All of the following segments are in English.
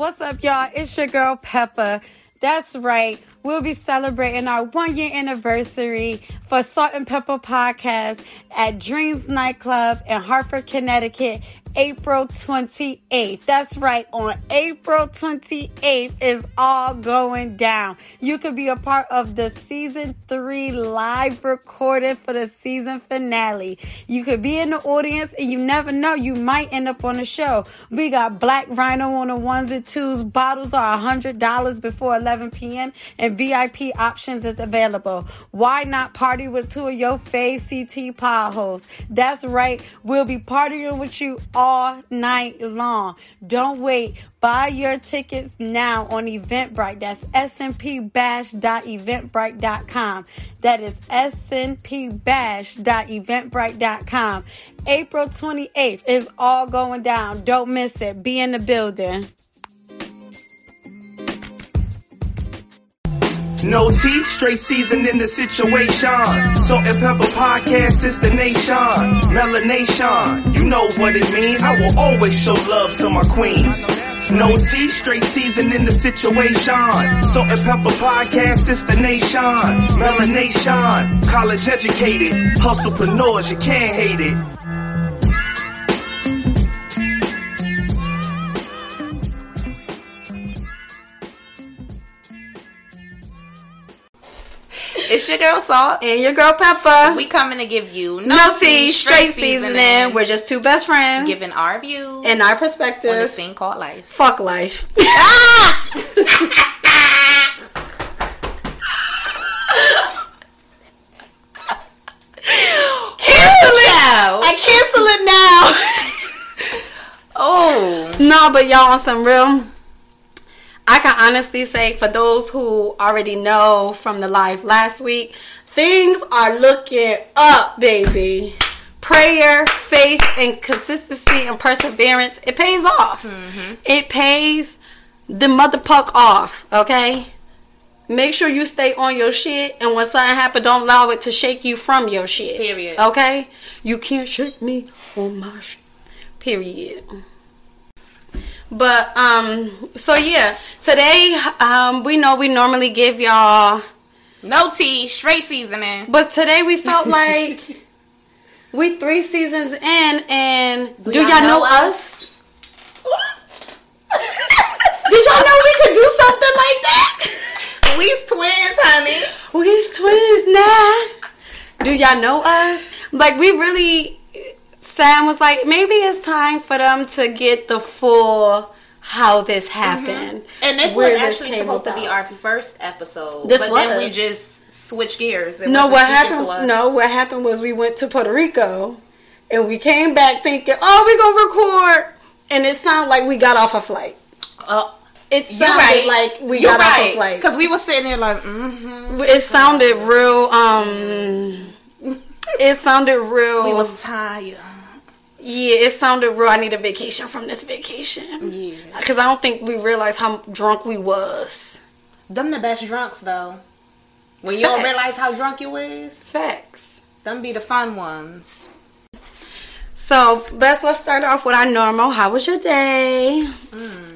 What's up, y'all? It's your girl Peppa. That's right. We'll be celebrating our one year anniversary for Salt and Pepper Podcast at Dreams Nightclub in Hartford, Connecticut April 28th. That's right, on April 28th is all going down. You could be a part of the season three live recording for the season finale. You could be in the audience and you never know, you might end up on the show. We got Black Rhino on the ones and twos. Bottles are $100 before 11 p.m. and VIP options is available. Why not party with two of your fave CT pod hosts? That's right, we'll be partying with you all night long. Don't wait. Buy your tickets now on Eventbrite. That's snpbash.eventbrite.com. That is snpbash.eventbrite.com. April 28th is all going down. Don't miss it. Be in the building. No tea, straight season in the situation. Salt and pepper podcast is the nation. Melanation, you know what it means. I will always show love to my queens. No tea, straight season in the situation. Salt and pepper podcast is the nation. Melanation, college educated. Hustlepreneurs, you can't hate it. It's your girl Salt. And your girl Peppa. We coming to give you no, tea, straight seasoning. We're just two best friends. giving our views and our perspective on this thing called life. Fuck life. cancel it. Ciao. I cancel it now. Oh, no, but y'all on some real. I can honestly say for those who already know from the live last week, things are looking up, baby. Prayer, faith, and consistency and perseverance, it pays off. Mm-hmm. It pays the mother puck off, okay? Make sure you stay on your shit, and when something happen, don't allow it to shake you from your shit. Period. Okay? You can't shake me on my shit. Period. But um, so yeah, today um, we know we normally give y'all, no tea, straight seasoning. but today we felt like we three seasons in, and do, y'all, y'all know, know us? Did y'all know we could do something like that? We's twins, honey. We's twins now. Do y'all know us? Like we really Sam was like, maybe it's time for them to get the full how this happened. And this where was actually came supposed to be our first episode. This but then we just switched gears. No, what happened? No, what happened was we went to Puerto Rico, and we came back thinking, "Oh, we're gonna record," and it sounded like we got off a flight. Uh, It sounded right. like we You're got off a flight. Because we were sitting there like, mm-hmm. It sounded real. Um, it sounded real. We was tired. Yeah, it sounded real. I need a vacation from this vacation. Yeah. Because I don't think we realized how drunk we was. Them the best drunks, though. When you don't realize how drunk you is, Facts. them be the fun ones. So, best let's start off with our normal. How was your day? Mm.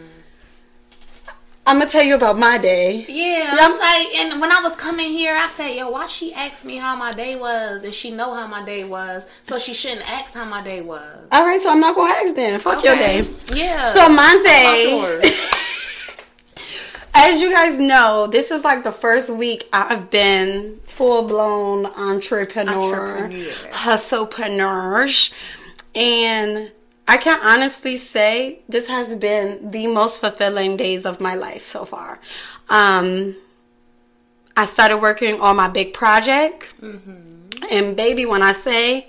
I'm gonna tell you about my day. Yeah, I'm like, and when I was coming here, I said, "Yo, why she asked me how my day was, and she know how my day was, so she shouldn't ask how my day was." All right, so I'm not gonna ask then. Fuck your day. Yeah. So my day. As you guys know, this is like the first week I've been full blown entrepreneur, Entrepreneur. hustlepreneur, and I can honestly say this has been the most fulfilling days of my life so far. Um, I started working on my big project, and baby, when I say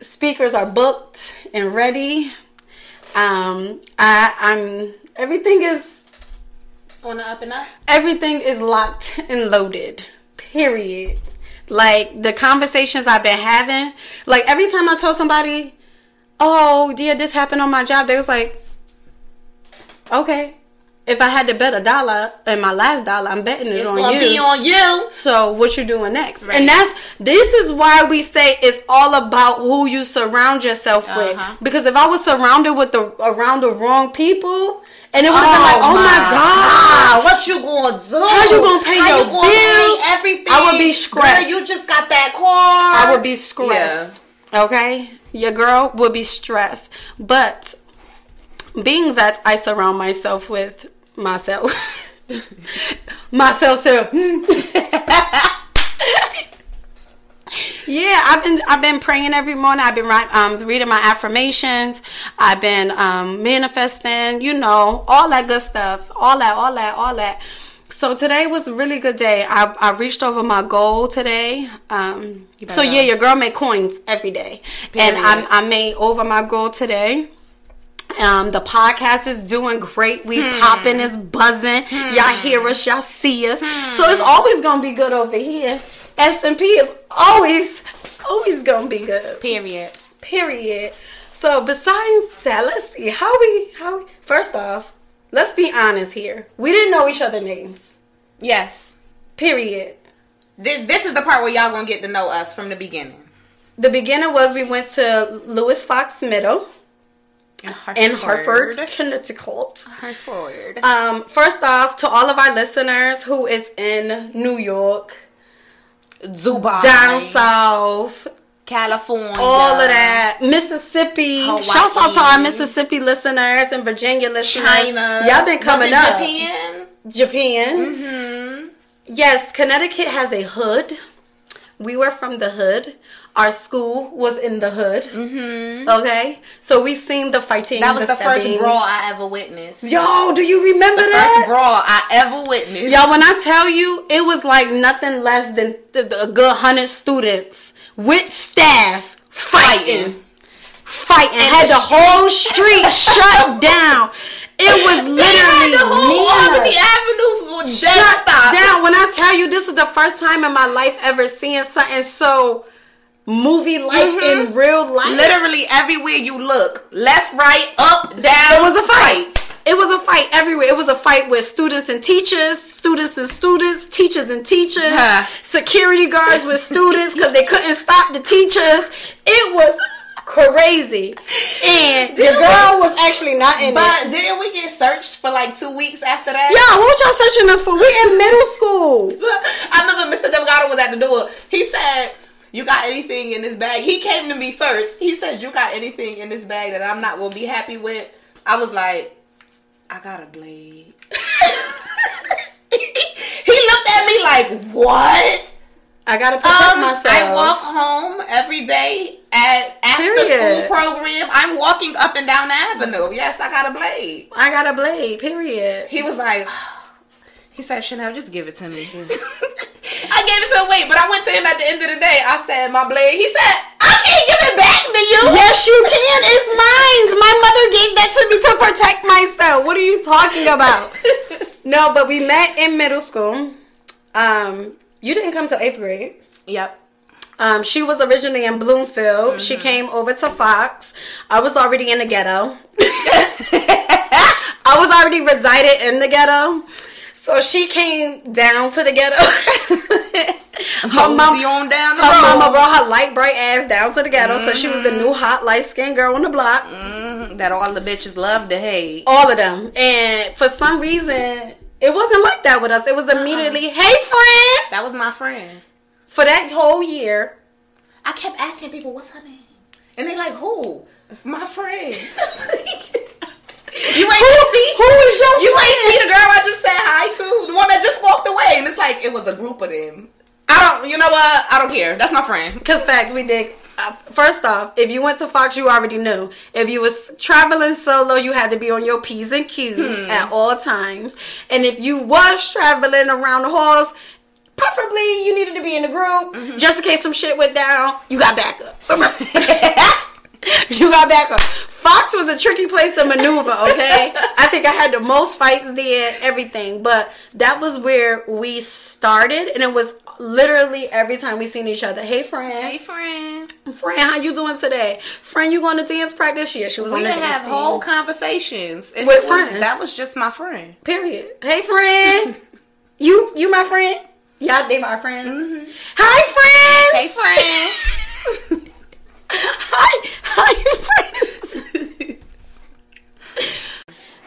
speakers are booked and ready, um, I, I'm everything is On the up and up. everything is locked and loaded. Period. Like the conversations I've been having, like every time I told somebody, "Oh, yeah, this happened on my job," they was like, "Okay." if I had to bet a dollar and my last dollar, I'm betting it It's on gonna you. be on you. So what you doing next? Right. And that's this is why we say it's all about who you surround yourself Uh-huh. with. Because if I was surrounded with the around the wrong people, and it would have been like, oh my god, what you gonna do? How you gonna pay How your you gonna bills? Pay everything. I would be stressed. Girl, you just got that car. I would be stressed. Okay, your girl will be stressed. But being that I surround myself with myself, myself self. Yeah, I've been I've been praying every morning. I've been um, reading my affirmations. I've been um, manifesting. You know, all that good stuff. All that, all that, all that. So today was a really good day. I, I reached over my goal today. Um, so yeah, your girl made coins every day, and I, I made over my goal today. Um, the podcast is doing great. We Hmm. popping, is buzzing. Y'all hear us, y'all see us. So it's always gonna be good over here. S and P is always, always gonna be good. Period. Period. So besides that, let's see how we how we, first off, let's be honest here. We didn't know each other names. Yes. Period. This this is the part where y'all gonna get to know us from the beginning. The beginning was we went to Lewis Fox Middle In Hartford. in Hartford, Connecticut. Hartford. Um, first off, to all of our listeners who is in New York, Dubai. down south, California. all of that, Mississippi. Hawaii. Shouts out to our Mississippi listeners and Virginia listeners. China. Y'all been coming up. Japan. Japan. Mm-hmm. Yes, Connecticut has a hood. We were from the hood. Our school was in the hood. Mm-hmm. Okay, so we seen the fighting. That was the, first brawl I ever witnessed. Yo, do you remember the that? first brawl I ever witnessed. Y'all, when I tell you, it was like nothing less than th- th- a good hundred students with staff fighting, fighting, And had the whole street shut down. It was literally the whole. Albany Avenue Shut stop. down. When I tell you, this was the first time in my life ever seeing something so movie like Mhm. in real life. Literally everywhere you look, left, right, up, down. It was a fight. It was a fight everywhere. It was a fight with students and teachers, students and students, teachers and teachers, Huh. security guards with students because they couldn't stop the teachers. It was crazy. And the girl was actually not in But it. didn't we get searched for like two weeks after that? Yeah, what y'all searching us for? We in middle school. I remember Mr. Delgado was at the door. He said, You got anything in this bag? He came to me first. He said, You got anything in this bag that I'm not going to be happy with? I was like, I got a blade. he looked at me like, What? I gotta protect Um, myself. I walk home every day at after Period. school program. I'm walking up and down the avenue. Yes, I got a blade. I got a blade. Period. He was like, he said, Chanel, just give it to me. I gave it to him. Wait, but I went to him at the end of the day. I said, my blade. He said, can't give it back to you. Yes, you can. It's mine. My mother gave that to me to protect myself. What are you talking about? no, but we met in middle school. Um, you didn't come to eighth grade. Yep. Um, she was originally in Bloomfield. She came over to Fox. I was already in the ghetto. I was already resided in the ghetto. So she came down to the ghetto. her mom, on down the her road. mama brought her light bright ass down to the ghetto. So she was the new hot light skinned girl on the block. Mhm, that all the bitches love to hate. All of them. And for some reason, it wasn't like that with us. It was immediately, hey friend. That was my friend. For that whole year, I kept asking people, what's her name? And they like, who? My friend. you ain't see? who is your You ain't see the girl I just said hi to? The one that just walked away. And it's like, it was a group of them. I don't, you know what? I don't care. That's my friend. Because facts, we did. Uh, first off, if you went to Fox, you already knew. If you was traveling solo, you had to be on your p's and q's Hmm. at all times. And if you was traveling around the halls, preferably you needed to be in a group, Mm-hmm. just in case some shit went down. You got backup. you got backup. Fox was a tricky place to maneuver, okay? I think I had the most fights there, everything. But that was where we started and it was literally every time we seen each other. Hey friend. Hey, friend. Friend, how you doing today? Friend, you going to dance practice? Yeah, she was We on the have team. whole conversations. And With friends. That was just my friend. Period. Hey friend. you you my friend? Y'all they my friends. Mm-hmm. Hi Hey, friend. Hi, hi, friends.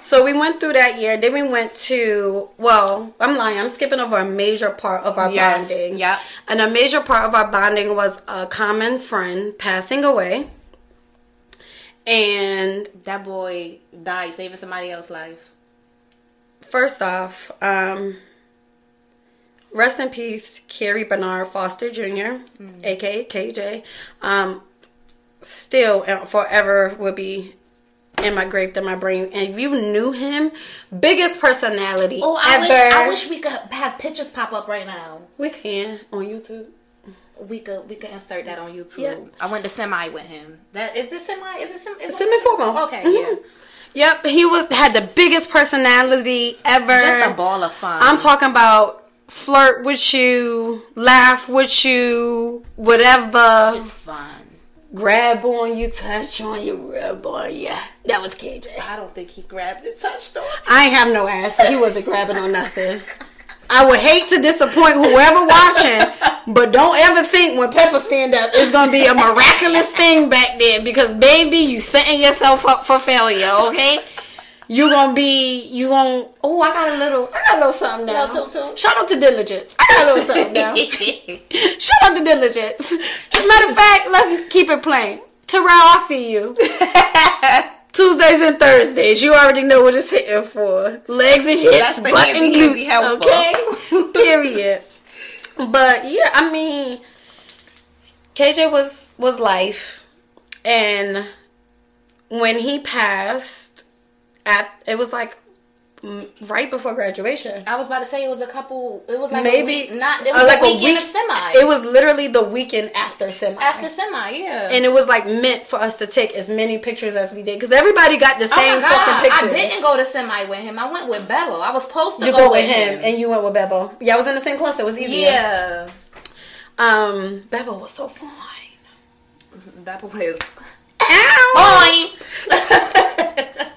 So we went through that year. Then we went to well, I'm lying. I'm skipping over a major part of our Yes, bonding. Yeah. And a major part of our bonding was a common friend passing away. And that boy died saving somebody else's life. first off, um, rest in peace, Kerry Bernard Foster Jr., aka KJ. Um, still and forever will be in my grave, in my brain. And if you knew him, biggest personality Oh, I ever. wish, I wish we could have pictures pop up right now. we can on YouTube. We could we could insert that on YouTube. Yeah. I went to semi with him. That is this semi? Is it semi? It was- Send me photo. Okay, mm-hmm. yeah. Yep, he was had the biggest personality ever. Just a ball of fun. I'm talking about flirt with you, laugh with you, whatever. Just fun. Grab on you, touch on you, rub on you. That was KJ. I don't think he grabbed and touched on. I ain't have no ass. so He wasn't grabbing on nothing. I would hate to disappoint whoever watching, but don't ever think when Pepper stand up it's gonna be a miraculous thing back there because baby, you setting yourself up for failure. Okay, you gonna be you gonna. Oh, I got a little, I got a little something now. Little toot toot. Shout out to Diligence. I got a little something now. Shout out to Diligence. Matter of fact, let's keep it plain. Terrell, I see you. Tuesdays and Thursdays. You already know what it's hitting for. Legs and hips, That's butt and glutes. Okay? Period. But yeah, I mean, KJ was was life, and when he passed, at it was like mm, right before graduation. I was about to say it was a couple. It was like Maybe a week, not. It uh, was like a weekend week- of semi. It was literally the weekend after semi. after semi. Yeah. and it was like meant for us to take as many pictures as we did because everybody got the oh same my fucking pictures. I didn't go to semi with him. I went with Bebo. I was supposed to You go, go with him, and you went with Bebo. Yeah, I was in the same cluster. It was easier. yeah. Um, Bebo was so fine. Bebo was. Ow! Ow!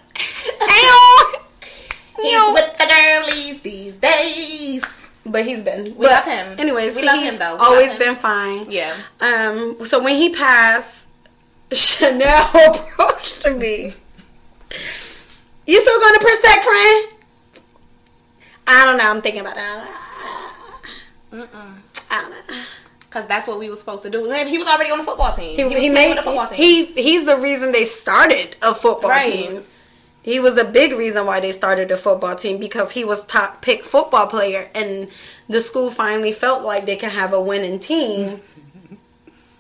He's with the girlies these days. But he's been. We but love him. Anyways, We love him, though. We always him. been fine. Yeah. Um. So when he passed, Chanel approached me. You still going to Prince Tech, friend? I don't know. I'm thinking about that. Mm-mm. I don't know. Cause that's what we were supposed to do. And he was already on the football team. He, was he made the football team. he he's the reason they started a football Right. team. He was a big reason why they started a football team because he was top pick football player, and the school finally felt like they could have a winning team.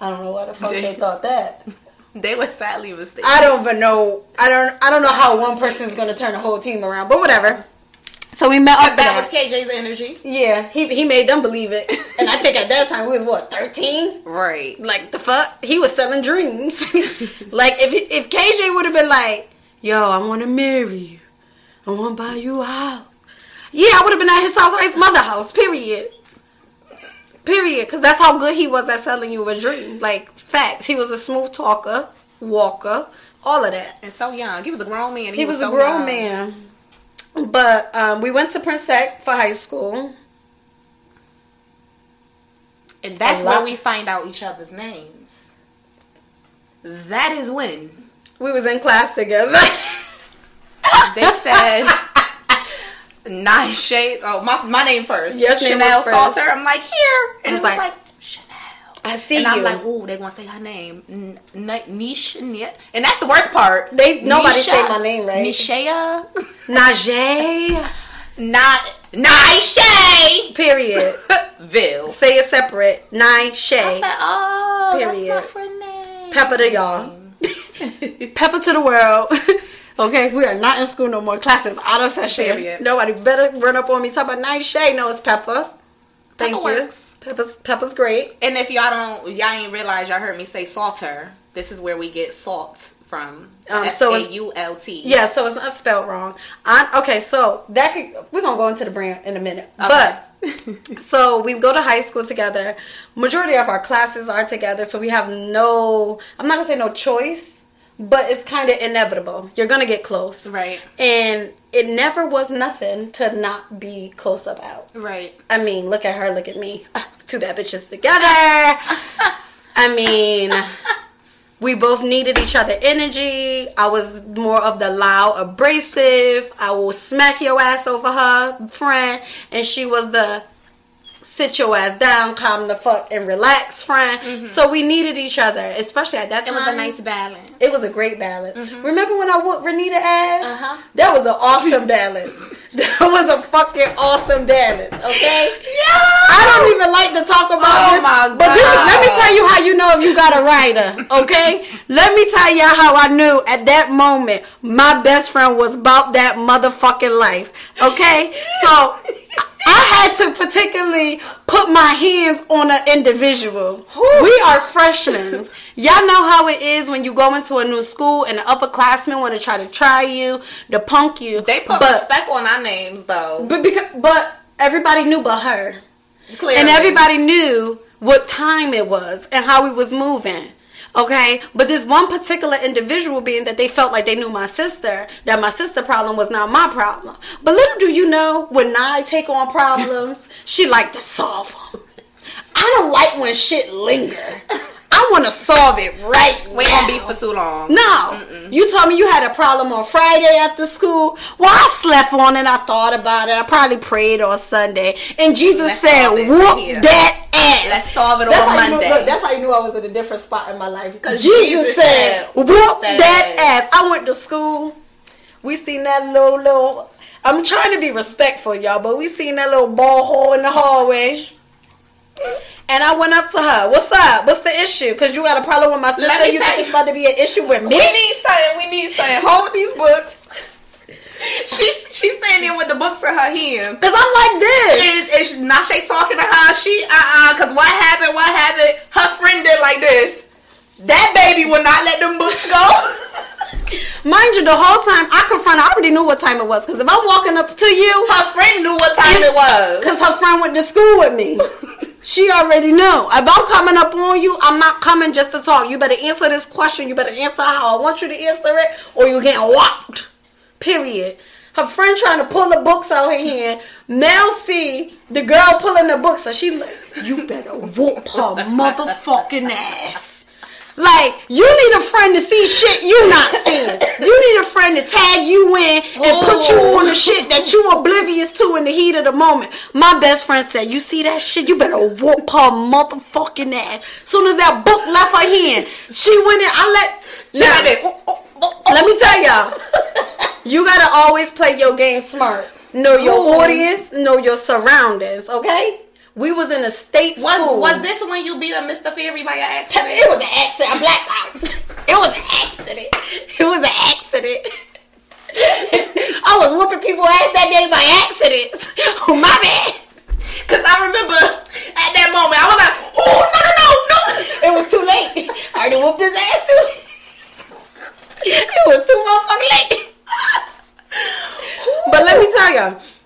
I don't know why the fuck they thought that. they were sadly mistaken. I don't even know. I don't. I don't know how one person is going to turn a whole team around, but whatever. So we met up. that that was KJ's energy. yeah. He he made them believe it, and I think at that time we was what thirteen. Right. Like the fuck, he was selling dreams. like if if KJ would have been like, "Yo, I want to marry you, I want to buy you a house," yeah, I would have been at his house or his mother house. Period. Period. Because that's how good he was at selling you a dream. Like facts. He was a smooth talker, walker, all of that. And so young. He was a grown man. He, was, so a grown young. man. But um, we went to Prince Tech for high school. And that's where we find out each other's names. That is when We was in class together. they said nine shade. Oh, my my name first. Name Chanel. Salter. I'm like here, and I it was was like, like, Chanel. I see and you. I'm like, ooh, they gonna say her name, N- Nisha, and that's the worst part. They- nobody Nisha- say my name right. Nishaya, Najee. not Nisha, Period. Ville. Say it separate. Nine I said, oh, Period. that's my friend name. Pepper to y'all. Pepper to the world. okay, we are not in school no more. Class is out of session. Period. Nobody better run up on me talk about Nine shade. No, it's Pepper. Thank Pepper you. works. Pepper's Pepper's great. And if y'all don't, y'all ain't realize y'all heard me say salter. This is where we get salt from? Um, so A it's- U L T. Yeah, so it's not spelled wrong. I, okay, so that could we're gonna go into the brand in a minute, Okay. but so we go to high school together. Majority of our classes are together, so we have no. I'm not gonna say no choice, but it's kind of inevitable. You're gonna get close, Right. And it never was nothing to not be close about. Right. I mean, look at her, look at me. Two bad bitches together. I mean, we both needed each other energy. I was more of the loud, abrasive. I will smack your ass over her friend, and she was the sit your ass down, calm the fuck, and relax friend. So we needed each other, especially at that Mm-hmm. It was a nice balance. It was a great balance. Remember when I whooped Renita ass? Uh-huh. That was an awesome balance. That was a fucking awesome balance. Okay. Yeah. I don't even like to talk about Oh this, my but this, let me tell you how you know if you got a writer. Okay. let me tell y'all how I knew at that moment my best friend was about that motherfucking life. Okay. So. I had to particularly put my hands on an individual. We are freshmen. Y'all know how it is when you go into a new school and the upperclassmen want to try to try you, to punk you. They put but, respect on our names though. but because but everybody knew but her. Clearly. And everybody knew what time it was and how we was moving. Okay, but this one particular individual being that they felt like they knew my sister, that my sister problem was not my problem. But little do you know, when I take on problems, she like to solve them. I don't like when shit linger. I want to solve it right we now. gonna be for too long. No, you told me you had a problem on Friday after school. Well, I slept on it. I thought about it. I probably prayed on Sunday, and Jesus Let's said, "Whoop here. that ass." Let's solve it That's on you knew- Monday. look, that's how you knew I was in a different spot in my life. because Jesus, Jesus said, "Whoop "Whoop that, that ass." I went to school. We seen that little little. I'm trying to be respectful, y'all, but we seen that little ball hole in the hallway. And I went up to her. What's up? What's the issue? Because you got a problem with my sister. Let me You think it's you. about to be an issue with me? We need something. We need something. Hold these books. She's she's standing with the books in her hand. Cause I'm like this. And, and she, Nashe talking to her. She uh uh Cause what happened? What happened? Her friend did like this. That baby will not let them books go. Mind you, the whole time I confronted, I already knew what time it was. Cause if I'm walking up to you, her friend knew what time it was. cause her friend went to school with me. She already knew. If I'm coming up on you, I'm not coming just to talk. You better answer this question. You better answer how I want you to answer it, or you getting whopped. Period. Her friend trying to pull the books out her hand. See the girl pulling the books, so she like, you better whoop her motherfucking ass. Like, you need a friend to see shit you not seeing. You need a friend to tag you in and put you on the shit that you oblivious to in the heat of the moment. My best friend said, you see that shit? You better whoop her motherfucking ass. Soon as that book left her hand, she went in. I let. Now. Oh, oh, oh, oh. let me tell y'all. You gotta always play your game smart. Know your audience, know your surroundings, okay? We was in a state Was school. was this when you beat up Mr. Fairy by your accident? It was an accident. I'm blacked out. It was an accident. It was an accident. I was whooping people ass that day by accident. Oh my bad. Cause I remember at that moment I was like, oh no no no no. It was too late. I already whooped his ass too. It was too motherfucking late. But let me tell you.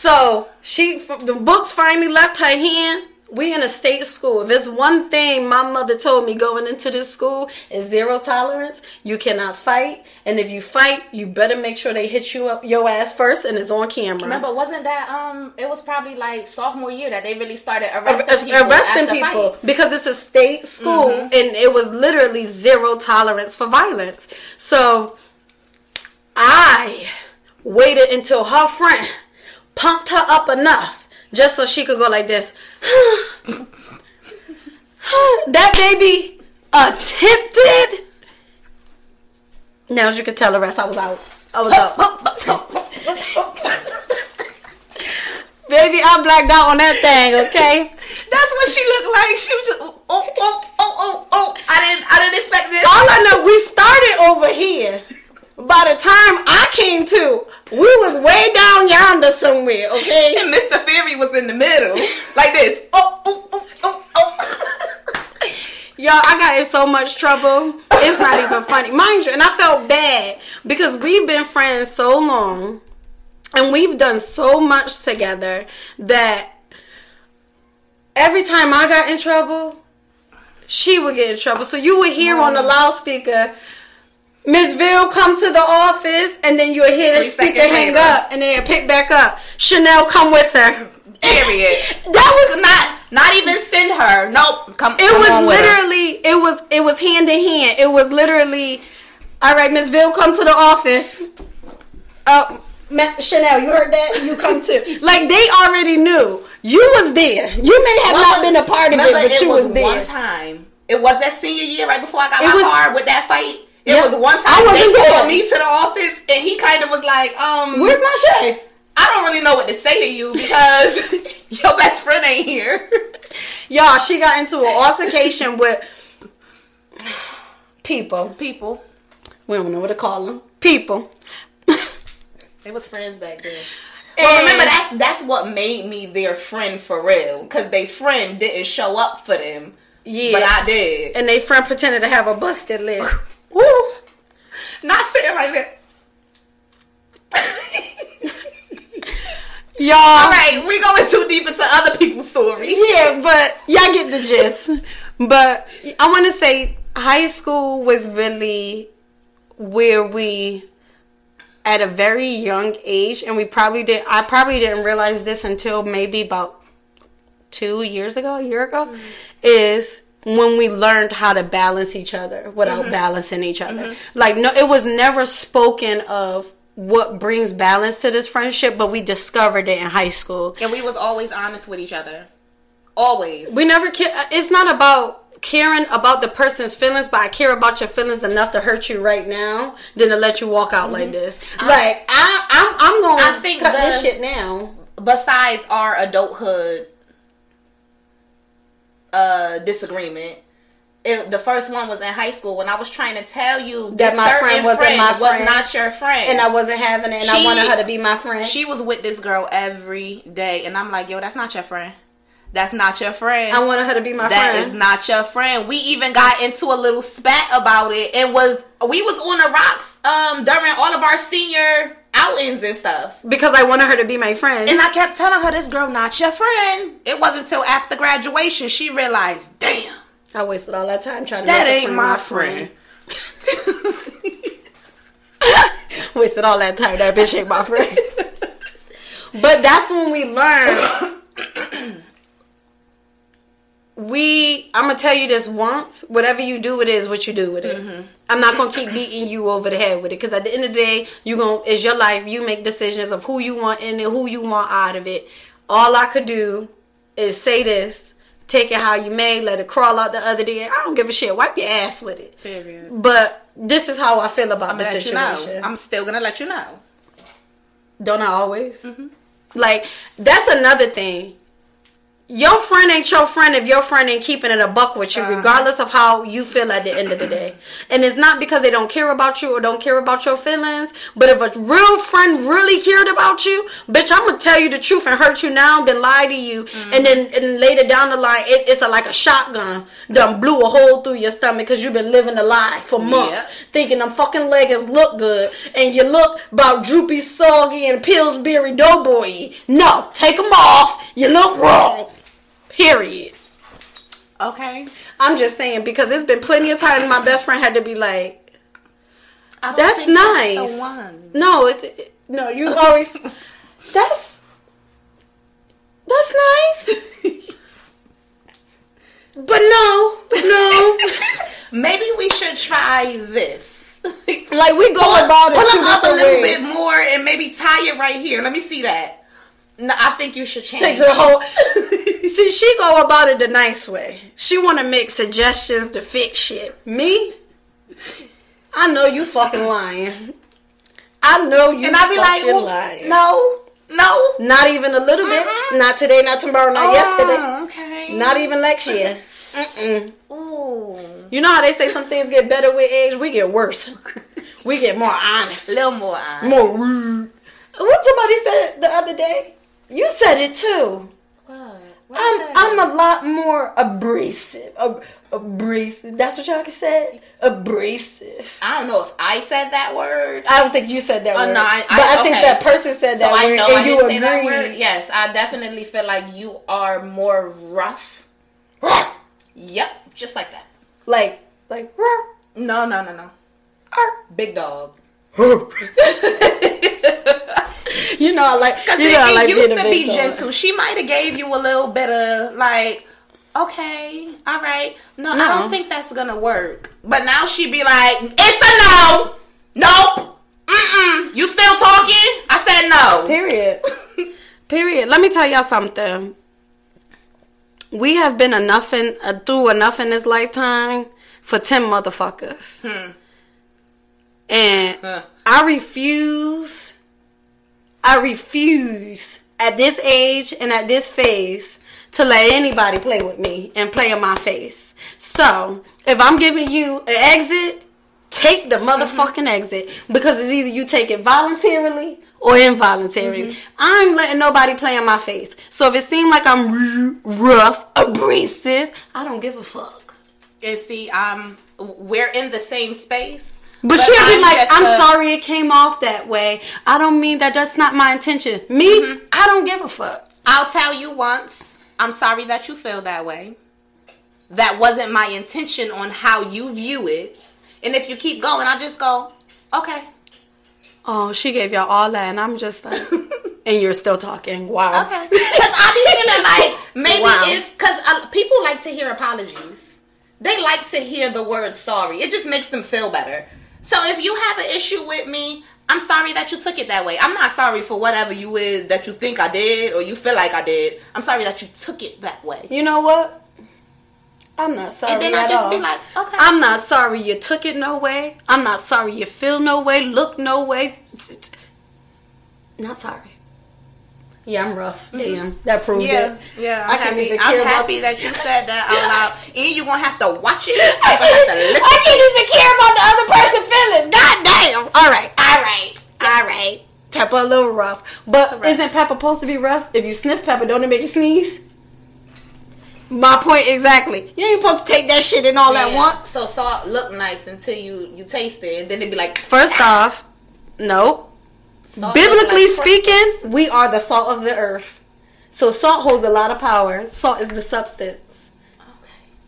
So she, the books finally left her hand. We in a state school. If there's one thing my mother told me going into this school is zero tolerance. You cannot fight, and if you fight, you better make sure they hit you up your ass first, and it's on camera. Remember, wasn't that um? It was probably like sophomore year that they really started arresting ar- people. arresting people fights. because it's a state school and it was literally zero tolerance for violence. So I waited until her friend pumped her up enough just so she could go like this. that baby attempted. Now, as you can tell, the rest I was out. I was out. Baby, I blacked out on that thing, okay? That's what she looked like. She was just oh oh oh oh oh. I didn't I didn't expect this. All I know, we started over here. By the time I came to, we was way down yonder somewhere, okay? And Mr. Fairy was in the middle, like this. Oh oh oh oh oh. Y'all, I got in so much trouble. it's not even funny, mind you. And I felt bad because we've been friends so long, and we've done so much together that every time I got in trouble, she would get in trouble. So you would hear on the mm. loudspeaker. Miss Ville come to the office, and then you would hear the speaker hang up, and then pick back up. Chanel, come with her. Period. That was not not even send her. Nope. Come. It come was on with her. literally, it was, it was hand in hand. It was literally, all right, Miss Ville, come to the office. Uh, Chanel, you heard that? You come too. like they already knew you was there. You may have not been a part of it, but you was, there. one time. It was that senior year right before I got It my was- car with that fight. It Yeah. was one time I wasn't they there. called me to the office and he kind of was like, um, Where's Nashe? I don't really know what to say to you because your best friend ain't here. Y'all, she got into an altercation with people. People, We don't know what to call them. People. they was friends back then. Well, And- remember that's that's what made me their friend for real because they friend didn't show up for them, Yeah. but I did. and they friend pretended to have a busted lip. Woo! Not sitting like that. Y'all. All right, we going too deep into other people's stories. Yeah, but y'all get the gist. But I want to say high school was really where we, at a very young age, and we probably did. I probably didn't realize this until maybe about two years ago, a year ago, mm-hmm. is when we learned how to balance each other without mm-hmm. balancing each other. Mm-hmm. Like no, it was never spoken of what brings balance to this friendship, but we discovered it in high school. And we was always honest with each other. Always. We never care. Uh, it's not about caring about the person's feelings, but I care about your feelings enough to hurt you right now than to let you walk out like mm-hmm. this. like I, I'm, I'm going I to think cut the- this shit now. Besides our adulthood uh disagreement. It, the first one was in high school when I was trying to tell you That this my friend wasn't my was not your friend. And I wasn't having it, and I wanted her to be my friend. she was with this girl every day, and I'm like, yo, that's not your friend. That's not your friend. I wanted her to be my That friend. That is not your friend. We even got into a little spat about it and was we was on the rocks um during all of our senior outings and stuff. because I wanted her to be my friend. And I kept telling her this girl not your friend. It wasn't until after graduation she realized, damn, I wasted all that time trying to that ain't friend my friend. wasted all that time. That bitch ain't my friend. but that's when we learn. We, I'm gonna tell you this once. Whatever you do with it is what you do with it. Mm-hmm. I'm not gonna keep beating you over the head with it because at the end of the day, you gonna it's your life. You make decisions of who you want in it, who you want out of it. All I could do is say this. Take it how you may. Let it crawl out the other day. I don't give a shit. Wipe your ass with it. Period. But this is how I feel about I'm the gonna you know. situation. I'm still gonna let you know. Don't I always? Mm-hmm. Like that's another thing. Your friend ain't your friend if your friend ain't keeping it a buck with you, uh-huh. regardless of how you feel at the end of the day. And it's not because they don't care about you or don't care about your feelings, but if a real friend really cared about you, bitch, I'm gonna tell you the truth and hurt you now, then lie to you, mm-hmm. and then and later down the line, it, it's a, like a shotgun, done blew a hole through your stomach because you've been living a lie for months, Yeah. thinking them fucking leggings look good, and you look about droopy, soggy, and Pillsbury Doughboy. No, take them off. You look wrong. Period. Okay. I'm just saying because there's been plenty of times my best friend had to be like, "That's nice." That's the one. No, it, it- no, you always. that's that's nice. but no, no. Maybe we should try this. Like we go pull, about it pull them up a little ways. bit more and maybe tie it right here. Let me see that. No, I think you should change. takes a whole. See, she go about it the nice way. She want to make suggestions to fix shit. Me, I know you fucking lying. I know you and I'd be like, well, lying. no, no. Not even a little bit. Mm-mm. Not today. Not tomorrow. Not yesterday. Oh, okay. Not even next year. Mm-mm. Ooh. You know how they say some things get better with age? We get worse. We get more honest. A little more. honest. More rude. What somebody said the other day? You said it too. What? I'm I'm a lot more abrasive. Ab- abrasive. That's what y'all can say. Abrasive. I don't know if I said that word. I don't think you said that Oh, word. no, I- but I- I think that person said So that I word, know and I you didn't say that word. Yes, I definitely feel like you are more rough. Yep, just like that. Like, like, "Rah, No, no, no, no. rah." Big dog. you know, I like. Because You it, know, it like used to be gentle. She might have gave you a little bit of like, okay, all right. No, I don't think that's gonna work. But now she'd be like, it's a no. Nope. Mm-mm. You still talking? I said no. Period. Period. Let me tell y'all something. We have been enough in uh, through enough in this lifetime for ten motherfuckers, Hmm. and Huh. I refuse. I refuse at this age and at this phase to let anybody play with me and play in my face. So if I'm giving you an exit, take the motherfucking exit because it's either you take it voluntarily or involuntarily. I ain't letting nobody play in my face. So if it seems like I'm rough, abrasive, I don't give a fuck. And see, um, we're in the same space. But, she'll be like, I'm a- sorry it came off that way. I don't mean that that's not my intention. Me, Mm-hmm. I don't give a fuck. I'll tell you once. I'm sorry that you feel that way. That wasn't my intention on how you view it. And if you keep going, I'll just go, okay. Oh, she gave y'all all that, and I'm just like, and you're still talking. Wow. Okay. Because I be feeling like maybe Wow. if, because uh, people like to hear apologies. They like to hear the word sorry. It just makes them feel better. So if you have an issue with me, I'm sorry that you took it that way. I'm not sorry for whatever you is that you think I did or you feel like I did. I'm sorry that you took it that way. You know what? I'm not sorry And then I just all. be like, okay. I'm not sorry you took it no way. I'm not sorry you feel no way, look no way. Not sorry. Yeah, I'm rough. Damn, that proved Mm-hmm. Yeah, it. yeah. I'm I can't happy. even I'm care about- happy that you said that out loud. And you're gonna have to watch it. I gonna have to can't, listen. I can't even care about the other person's feelings. God damn. All right, all right, all right. Pepper a little rough, but alright. isn't pepper supposed to be rough? If you sniff pepper, don't it make you sneeze? My point exactly. You ain't supposed to take that shit in all at once. So salt look nice until you you taste it, and then they be like, First off, no. Salt Biblically speaking, we are the salt of the earth. So salt holds a lot of power. Salt is the substance.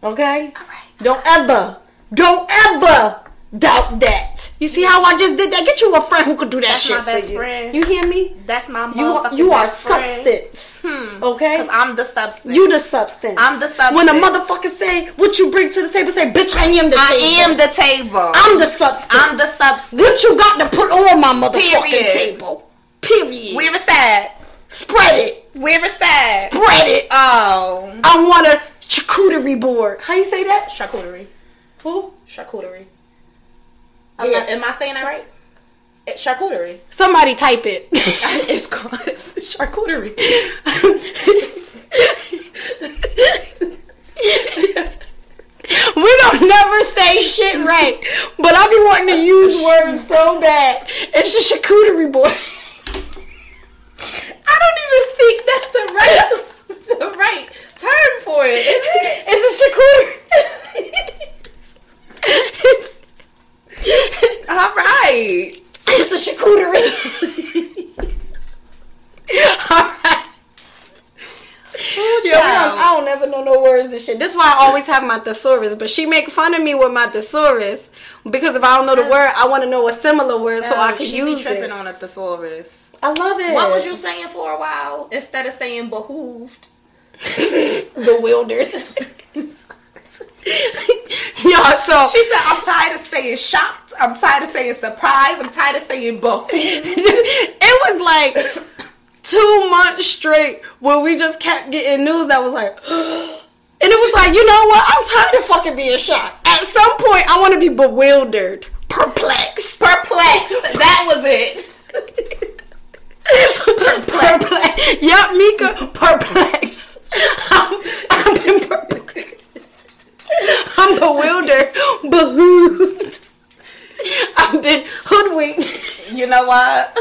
Okay. Okay? All right. Don't ever, don't ever doubt that. You see how I just did that? Get you a friend who could do that That's shit my best for you. friend. You hear me? That's my You motherfucking you are best friend. substance. Hmm. Okay? Cause I'm the substance. You the substance. I'm the substance. When a motherfucker say what you bring to the table, say, bitch, I am the I table. am the table. I'm the substance. I'm the substance. What you got to put on my motherfucking Period. table? Period. Where is that? Spread it. Where is that? Spread it. Oh, I want a charcuterie board. How you say that? charcuterie. Who? Charcuterie. Not- am I saying that right? It's charcuterie. Somebody type it. it's called it's charcuterie. we don't never say shit right, but I be wanting to use words so bad. It's a charcuterie board. I don't even think that's the right the right term for it. Is it? It's a charcuterie. All right. It's a charcuterie. All right. Yo, I don't, I don't never know no words to shit. This is why I always have my thesaurus, but she make fun of me with my thesaurus because if I don't know the word, I want to know a similar word so I can use be tripping it. on a thesaurus. I love it. What was you saying for a while instead of saying behooved? bewildered? Yo, so She said, "I'm tired of saying shocked. I'm tired of saying surprised. I'm tired of saying both. it was like two months straight where we just kept getting news that was like, and it was like, you know what? I'm tired of fucking being shocked. At some point, I want to be bewildered, perplexed, Perplexed. That was it. perplexed. Yup, Mika, perplexed. I'm, I've been perplexed. I'm bewildered, behooved. I've been hoodwinked. You know what?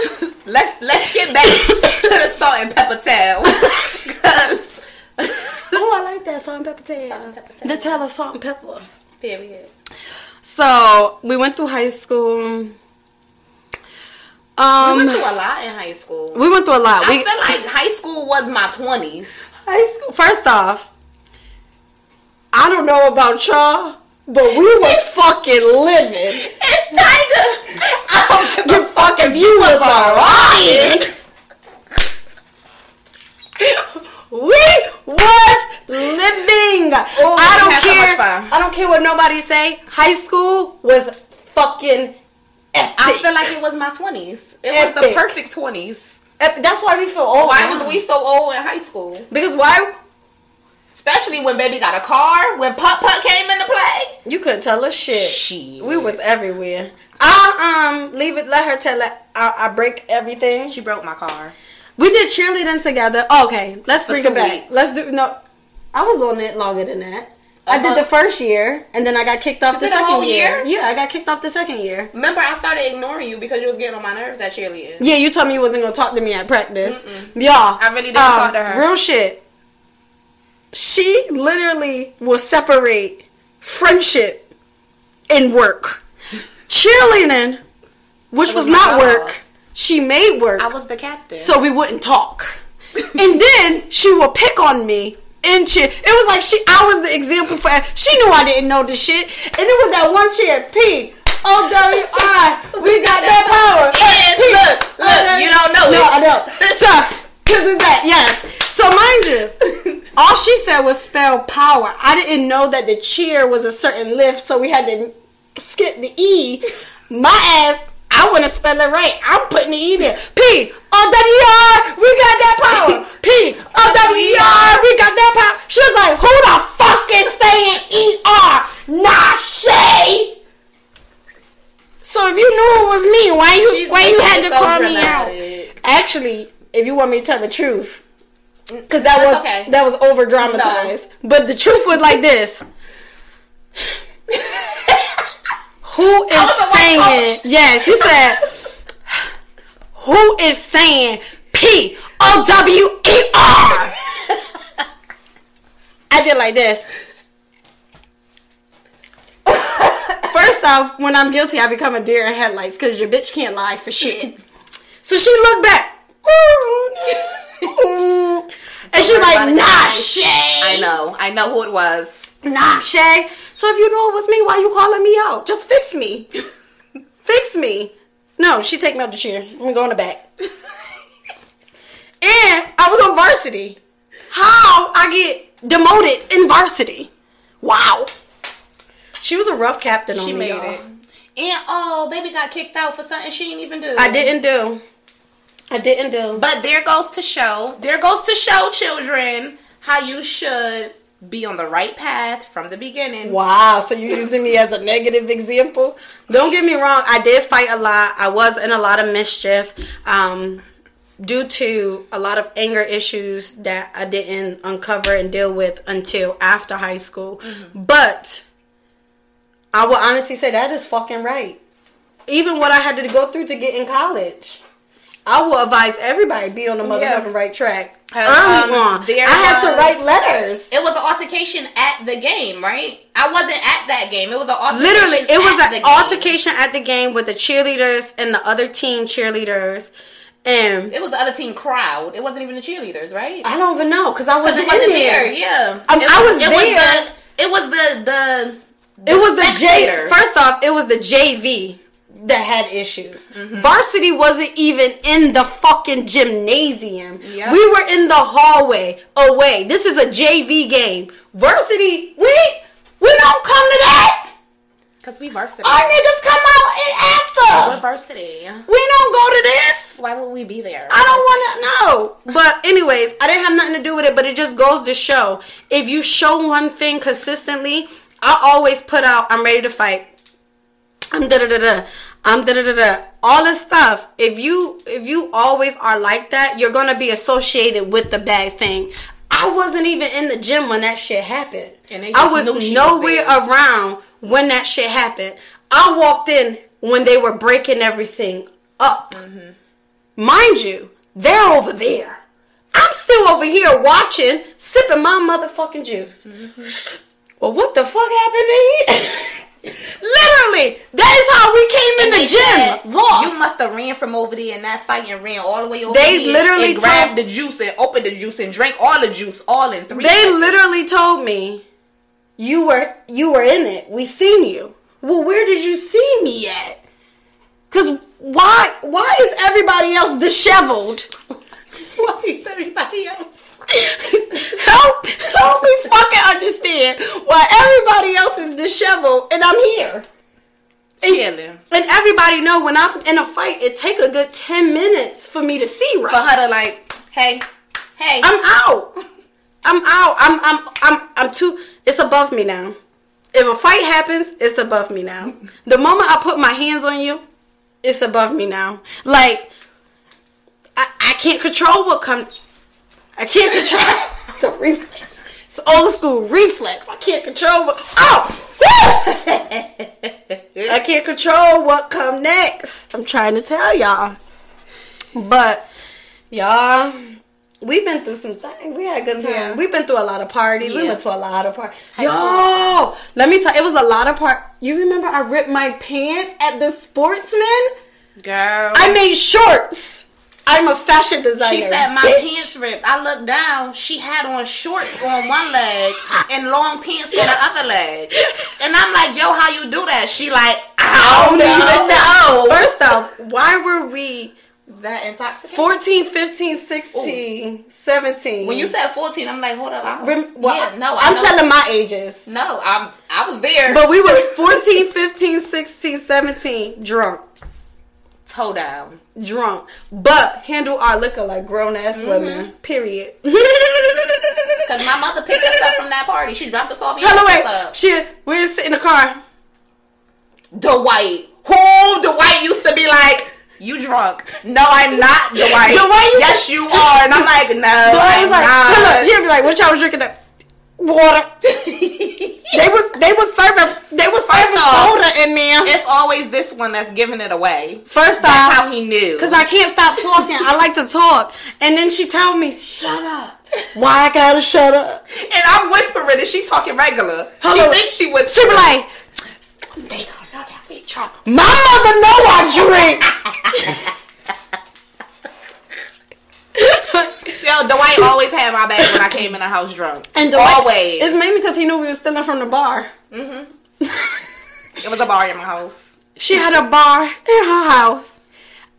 Let's let's get back to the salt and pepper tale. 'Cause Oh, I like that salt and pepper tail. Salt and pepper tail. The tail of salt and pepper. Period. So we went through high school. We Um, went through a lot in high school. we went through a lot. I We, feel like high school was my twenties. high school. First off, I don't know about y'all, but we was fucking living. It's time to. I don't Give a fuck if you was a lion. We was living. Oh, I don't had so care. I don't care what nobody say. High school was fucking epic. I feel like it was my twenties. It was the perfect twenties. That's why we feel old. Why now. was we so old in high school? Because why? Especially when baby got a car, when Putt Putt came into play. You couldn't tell us shit. Shit. We was everywhere. I um leave it. Let her tell it. I, I break everything. She broke my car. We did cheerleading together. Oh, okay, let's For bring it back. weeks. Let's do no. I was on it longer than that. I did Uh-huh. the first year, and then I got kicked off the second year. year? Yeah, I got kicked off the second year. Remember, I started ignoring you because you was getting on my nerves at cheerleading. Yeah, you told me you wasn't gonna talk to me at practice. Y'all, I really didn't um, talk to her. Real shit. She literally will separate friendship and work. Cheerleading, which was, oh was not job. work, she made work. I was the captain. so we wouldn't talk. and then she would pick on me and cheer. It was like she, I was the example for. She knew I didn't know the shit, and it was that one cheer. P O W I. We got that power. And P, look, look, you don't know No, it. I don't. So, cause it's that. Yes. So mind you, all she said was spell power. I didn't know that the cheer was a certain lift, so we had to skip the E. My ass, I want to spell it right. I'm putting the E there. P O W R, we got that power. P O W R, we got that power. She was like, who the fuck is saying E R? Nah, Shay. So if you knew it was me, why you She's why you had to call me out? Actually, if you want me to tell the truth, because that That's was okay. that was over dramatized. But the truth was like this: Who is was the white saying? Yes, you said. Who is saying P O W E R? I did like this. First off, when I'm guilty, I become a deer in headlights because your bitch can't lie for shit. So she looked back. and she's like, nah. Shay. I know. I know who it was. Nah, Shay. So if you know it was me, why you calling me out? Just fix me. fix me. No, she take me out the chair. I'm gonna go in the back. and I was on varsity. How I get demoted in varsity? Wow. She was a rough captain on She made y'all. it. And oh, baby got kicked out for something she didn't even do. I didn't do. I didn't do. But there goes to show, there goes to show children how you should be on the right path from the beginning. Wow, so you're using me as a negative example? Don't get me wrong, I did fight a lot. I was in a lot of mischief um, due to a lot of anger issues that I didn't uncover and deal with until after high school. But I will honestly say that is fucking right. Even what I had to go through to get in college. I will advise everybody be on the motherfucking Yeah. right track. Early um, on. there I had to write letters. It was an altercation at the game, right? I wasn't at that game. It was an altercation. Literally, it was at the an game. altercation at the game with the cheerleaders and the other team cheerleaders, and It was the other team crowd. It wasn't even the cheerleaders, right? I don't even know because I wasn't, in there. there. Yeah, Um, it I was it there. Was the, it was the the. It was the J. First off, it was the JV that had issues. Mm-hmm. Varsity wasn't even in the fucking gymnasium. Yep. We were in the hallway away. This is a JV game. Varsity, we we don't come to that. Because we varsity. Our niggas come out and We're varsity. We don't go to this. Why would we be there? I don't want to know. But anyways, I didn't have nothing to do with it. But it just goes to show if you show one thing consistently, I always put out. I'm ready to fight. I'm da da da da. I'm da da da da. All this stuff. If you if you always are like that, you're gonna be associated with the bad thing. I wasn't even in the gym when that shit happened. I was was nowhere there. around when that shit happened. I walked in when they were breaking everything up. Mm-hmm. Mind you, they're over there. I'm still over here watching, sipping my motherfucking juice. Well, what the fuck happened to here? Literally, that is how we came in And the gym. said, Lost. You must have ran from over there and that fight and ran all the way over They here literally and grabbed told- the juice and opened the juice and drank all the juice all in three. They seconds. literally told me you were you were in it. We seen you. Well, where did you see me at? Cause why why is everybody else disheveled? Why is everybody else? help help me fucking understand why everybody else is disheveled and I'm here. And, and everybody know when I'm in a fight, it take a good ten minutes for me to see right. For her to like, hey, hey. I'm out. I'm out. I'm I'm I'm I'm too it's above me now. If a fight happens, it's above me now. The moment I put my hands on you, it's above me now. Like I, I can't control what comes I can't control it's a reflex. It's old school reflex. I can't control what Oh Woo! I can't control what come next. I'm trying to tell y'all. But y'all We've been through some things. We had a good time. Yeah. We've been through a lot of parties. We Yeah. went to a lot of parties. Yo, let me tell. It was a lot of part. You remember I ripped my pants at the Sportsman? Girl. I made shorts. I'm a fashion designer. She said my bitch. pants ripped. I looked down. She had on shorts on one leg and long pants on the other leg. And I'm like, yo, how you do that? She like, I don't even know. First off, why were we That intoxicated. 14, 15, 16, 17? when you said 14, I'm like, hold up. I don't, Rem- well, yeah, no, I I'm telling my ages. No, I'm. I was there. But we was 14, 15, 16, 17, drunk. Toe down. drunk, but handle our liquor like grown ass mm-hmm. women. Period. Cause my mother picked us up from that party. She dropped us off. and Hello, wait. up. She we were sitting in the car. Dwight. Who Dwight used to be like, you drunk. No, I'm not Dwight. Dwight yes, you are. And I'm like, no, I'm like, not. hello. He'd be like, what y'all was drinking? That water. They was they was serving they was serving off, soda in there. It's always this one that's giving it away. First That's off, how he knew. Cause I can't stop talking. I like to talk, and then she told me, "Shut up." Why I gotta shut up? and I'm whispering and she talking regular. Hello. She thinks she was. She be like, "They don't know that we drunk." My mother know I drink. Yo, Dwight always had my back when I came in the house drunk. And Dwight, always. It's mainly because he knew we was stealing from the bar. Mm-hmm. It was a bar in my house. She had a bar in her house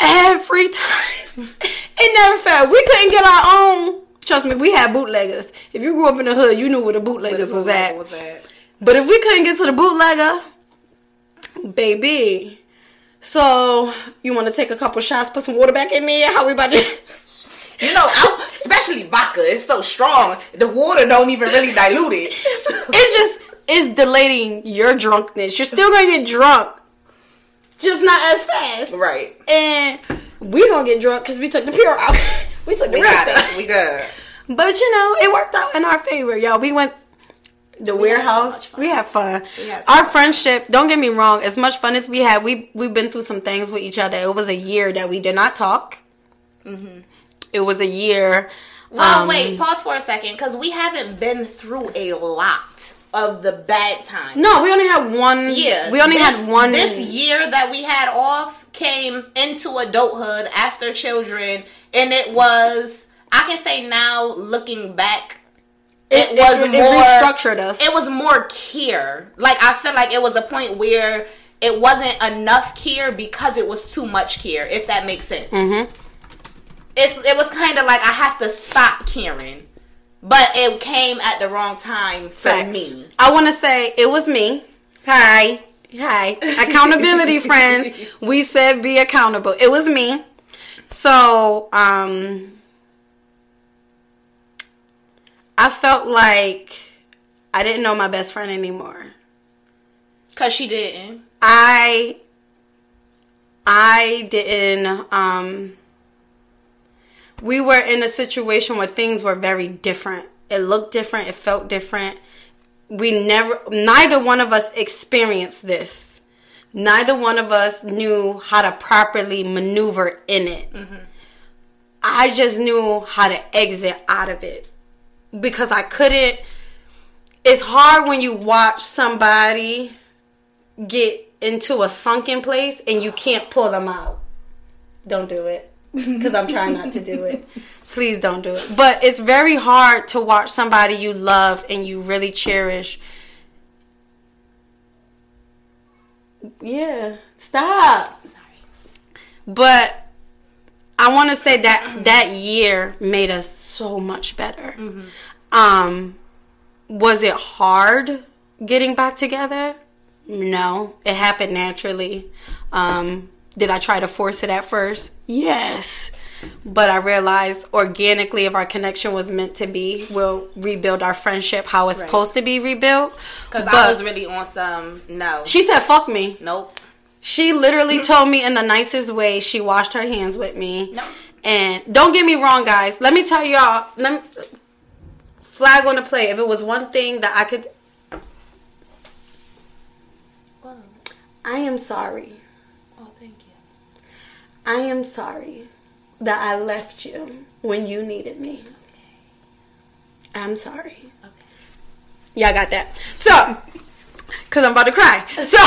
every time. It never failed. We couldn't get our own. Trust me, we had bootleggers. If you grew up in the hood, you knew where the bootleggers was at. Was at. But if we couldn't get to the bootlegger, baby. So you want to take a couple shots, put some water back in there? How we about to? You know, I, especially vodka, it's so strong. The water don't even really dilute it. it's just it's delaying your drunkenness. You're still gonna get drunk, just not as fast. right. And we gonna get drunk because we took the pure out. we took the We real got stuff. it. We good. But you know, it worked out in our favor, y'all. We went the had so warehouse. fun. we had fun. We had our friendship. Don't get me wrong. As much fun as we had, we we've been through some things with each other. It was a year that we did not talk. Mm-hmm. It was a year. Well, um, wait, pause for a second, because we haven't been through a lot of the bad times. No, we only had one. Yeah, we only this- had one. This year that we had off came into adulthood after children, and it was. I can say now, looking back, it, It- was it- it more restructured us. It was more care. Like I feel like it was a point where it wasn't enough care because it was too much care. If that makes sense. Mm-hmm. It's it was kind of like I have to stop caring, but it came at the wrong time for Facts. me. I want to say it was me. Hi. Hi. Accountability, friends. We said be accountable. It was me. So, um, I felt like I didn't know my best friend anymore. Cause she didn't. I, I didn't, um, we were in a situation where things were very different. It looked different. It felt different. We never, neither one of us experienced this. Neither one of us knew how to properly maneuver in it. Mm-hmm. I just knew how to exit out of it because I couldn't. It's hard when you watch somebody get into a sunken place and you can't pull them out. Don't do it because I'm trying not to do it. Please don't do it. But it's very hard to watch somebody you love and you really cherish. Yeah, stop. Sorry. But I want to say that that year made us so much better. Um, was it hard getting back together? No, it happened naturally. Um, did I try to force it at first? Yes. But I realized organically, if our connection was meant to be, we'll rebuild our friendship how it's Right. supposed to be rebuilt. Because I was really on some no. She said, "Fuck me." nope. She literally told me in the nicest way. She washed her hands with me. No. And don't get me wrong, guys. Let me tell y'all. Let me flag on the play. If it was one thing that I could, I am sorry. I am sorry that I left you when you needed me. I'm sorry. Yeah, I got that. So, because I'm about to cry. So,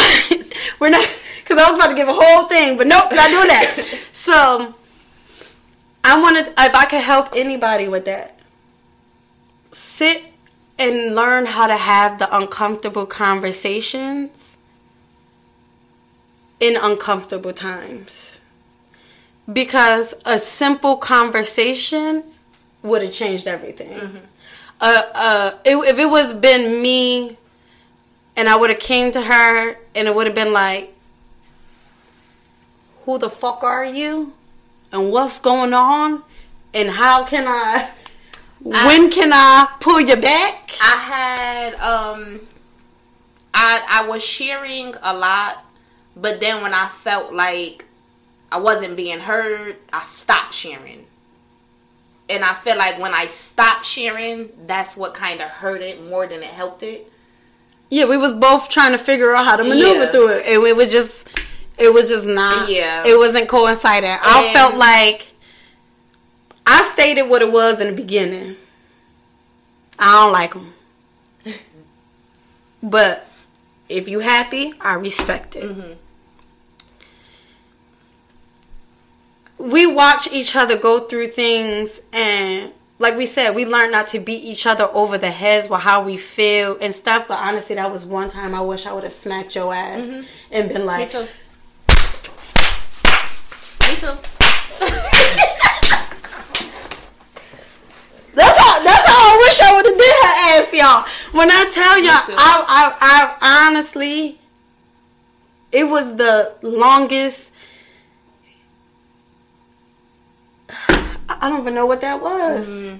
we're not, because I was about to give a whole thing, but nope, not doing that. So, I wanted, if I could help anybody with that, sit and learn how to have the uncomfortable conversations in uncomfortable times. Because a simple conversation would have changed everything. Uh, uh, it, if it was been me and I would have came to her and it would have been like, who the fuck are you? And what's going on? And how can I, when can I pull you back? I had um I I was sharing a lot, but then when I felt like I wasn't being heard, I stopped sharing. And I feel like when I stopped sharing, that's what kind of hurt it more than it helped it. Yeah, we was both trying to figure out how to maneuver Yeah. through it. And it was just it was just not Yeah. it wasn't coinciding. I felt like I stated what it was in the beginning. I don't like them. but if you happy, I respect it. Mm-hmm. We watch each other go through things and like we said, we learned not to beat each other over the heads with how we feel and stuff. But honestly, that was one time I wish I would have smacked your ass and been Mm-hmm. Me like, too. Me too. That's how. That's how I wish I would have did her ass, y'all. When I tell y'all. I, I, I honestly, it was the longest. I don't even know what that was. Mm-hmm.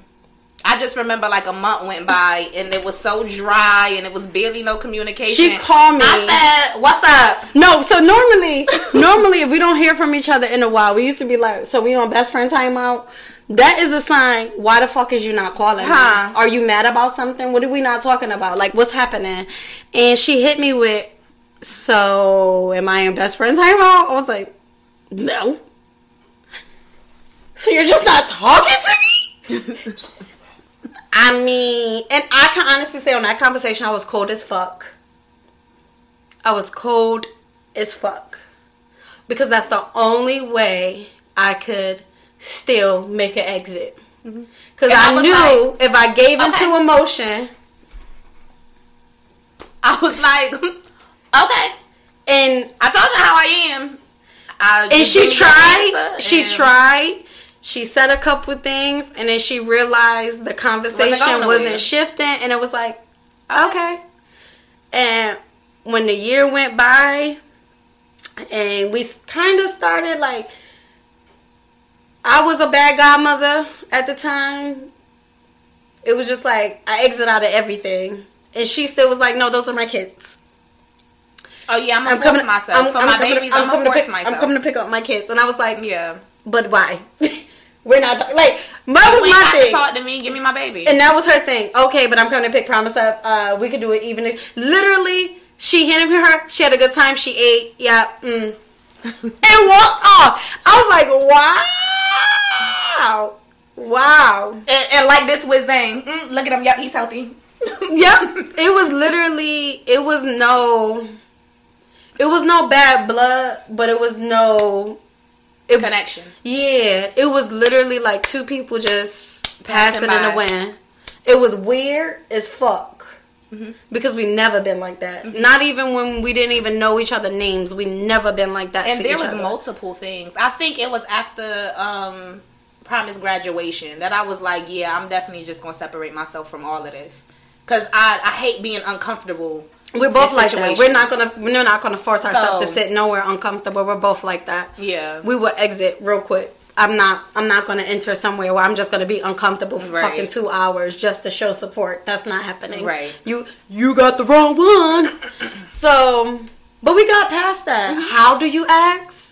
I just remember like a month went by and it was so dry and it was barely no communication. She called me. I said, "What's up?" No, so normally, normally if we don't hear from each other in a while, we used to be like, so we on best friend timeout. That is a sign. Why the fuck is you not calling? me? Are you mad about something? What are we not talking about? Like, what's happening? And she hit me with, so am I in best friend timeout? I was like, no. So you're just not talking to me? I mean, and I can honestly say on that conversation, I was cold as fuck. I was cold as fuck. Because that's the only way I could still make an exit. Mm-hmm. Because And I I, knew like- if I gave into emotion I was like, "Okay." and I told her how I am. I and she gave me your tried she and tried she said a couple of things and then she realized the conversation wasn't, shifting and it was like okay and when the year went by and we kind of started like i was a bad godmother at the time it was just like i exit out of everything and she still was like no those are my kids Oh yeah, I'm gonna force myself for my coming to- babies. I'm, coming gonna pick, myself. I'm coming to pick up my kids, and I was like, yeah. but why? We're not talking. Like that was my got to thing, talk to me. Give me my baby. and that was her thing. Okay, but I'm coming to pick Promise up. Uh, we could do it even. If, literally, she handed me her. She had a good time. She ate. Yeah. Mm. and walked off. I was like, wow, wow. And, and like this was saying, mm, look at him. Yep, he's healthy. Yep. It was literally. It was no. It was no bad blood, but it was no. It, Connection. Yeah, it was literally like two people just passing, Passing in the wind. It was weird as fuck. Mm-hmm. Because we never been like that. Not even when we didn't even know each other names. We never been like that. And there was other. multiple things. I think it was after um promise graduation that I was like, yeah, I'm definitely just gonna separate myself from all of this because I I hate being uncomfortable. We're both like that. We're not gonna we're not gonna force ourselves to sit nowhere uncomfortable. We're both like that. Yeah. We will exit real quick. I'm not I'm not gonna enter somewhere where I'm just gonna be uncomfortable for Right. fucking two hours just to show support. That's not happening. Right. You you got the wrong one. so but we got past that. Mm-hmm. How do you ask?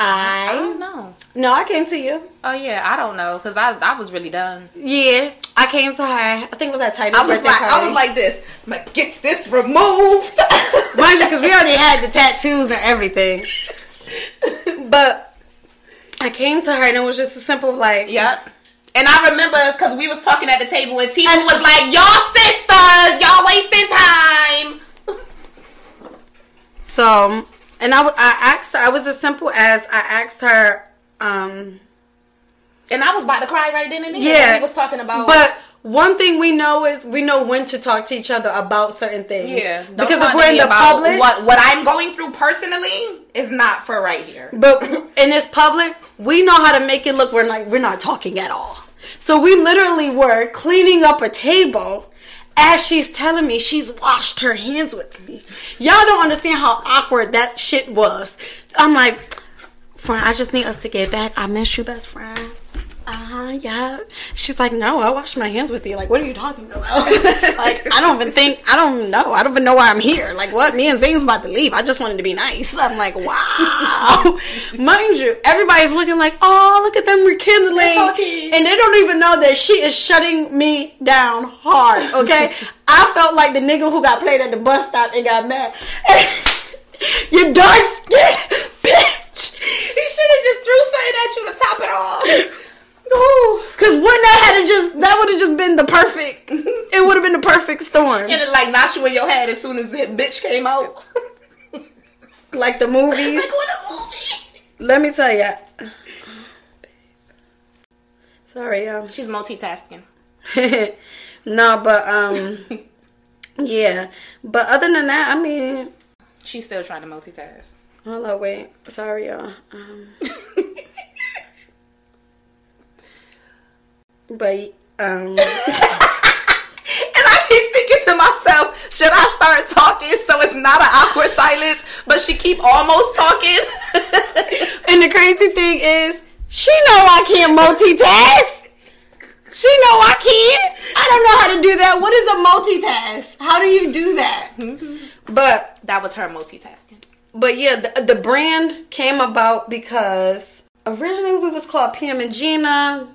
I I don't know. no, I came to you. Oh yeah, I don't know because I I was really done. Yeah, I came to her. I think it was at Titus I was birthday like I was like this. I'm like get this removed. Mind you, because we already had the tattoos and everything. But I came to her and it was just a simple like, Yep. And I remember because we was talking at the table and Tifa And- was like, "Y'all sisters, y'all wasting time." so. And I, I asked her. I was as simple as I asked her. um And I was about to cry right then and there. Yeah, we was talking about. But one thing we know is we know when to talk to each other about certain things. yeah, don't because if we're in the public, what what I'm going through personally is not for right here. But in this public, we know how to make it look we're like we're not talking at all. So we literally were cleaning up a table as she's telling me she's washed her hands with me. Y'all don't understand how awkward that shit was. I'm like, friend, I just need us to get back. I miss you, best friend. Uh-huh, yeah. She's like, no, I washed my hands with you. Like, what are you talking about? like, I don't even think, I don't know. I don't even know why I'm here. Like, what? Me and Zane's about to leave. I just wanted to be nice. I'm like, wow. Mind you, everybody's looking like, oh, look at them rekindling. And they don't even know that she is shutting me down hard, okay? I felt like the nigga who got played at the bus stop and got mad. you dark skinned bitch. He should have just threw something at you to top it off. Ooh, Cause when that had just that would have just been the perfect. It would have been the perfect storm, And it like knocked you in your head as soon as that bitch came out. like the movies. like what a movie. Let me tell ya. Sorry, y'all. She's multitasking. no, but um, yeah. But other than that, I mean, She's still trying to multitask. hold on, wait. Sorry, y'all. Um, but um, And I keep thinking to myself, should I start talking so it's not an awkward silence, but she keep almost talking? and the crazy thing is, she know I can't multitask. She know I can't. I don't know how to do that. What is a multitask? How do you do that? But that was her multitasking. but yeah, the, the brand came about because originally we was called PM and Gina.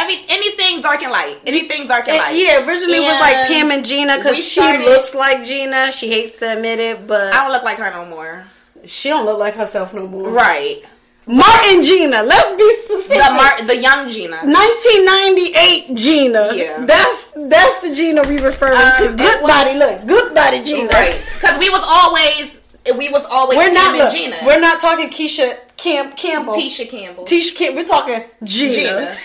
Every anything dark and light. Anything dark and And, light. yeah, originally it was like Pam and Gina because she looks like Gina. She hates to admit it, but I don't look like her no more. she don't look like herself no more. Right. Martin Gina. Let's be specific. The Mar- the young Gina. 1998 Gina. Yeah. That's that's the Gina we referring Um, to. Good was- body, look, good body Gina. Right. Because we was always we was always We're not Pam and look, Gina. We're not talking Keisha Camp Campbell. Tisha Campbell. Tisha Campbell. We're talking Gina. Gina.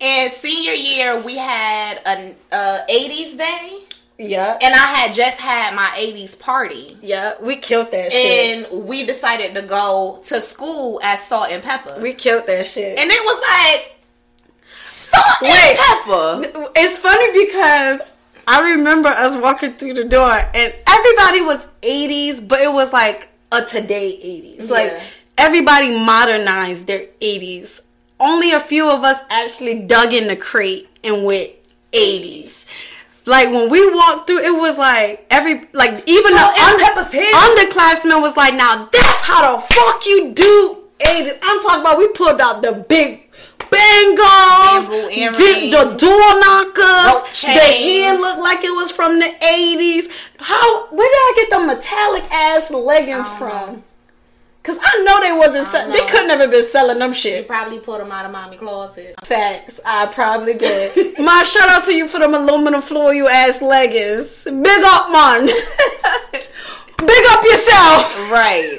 And senior year we had an uh, 80s day. Yeah. And I had just had my 80s party. Yeah. We killed that shit. And we decided to go to school at Salt-N-Pepa. We killed that shit. and it was like salt Wait. and pepper. It's funny because I remember us walking through the door and everybody was 80s, but it was like a today 80s. Like Yeah. everybody modernized their 80s. Only a few of us actually dug in the crate and went 80s. Like when we walked through, it was like every like even Salt the and un- underclassmen was like, "Now that's how the fuck you do 80s." I'm talking about we pulled out the big bangles, did the door knockers, the hair looked like it was from the 80s. How? Where did I get the metallic ass leggings from? Cause I know they wasn't. Se- they couldn't have been selling them shit. Probably put them out of mommy closet. Facts. I probably did. my shout out to you for them aluminum floor you ass leggings. Big up, man. Big up yourself. Right.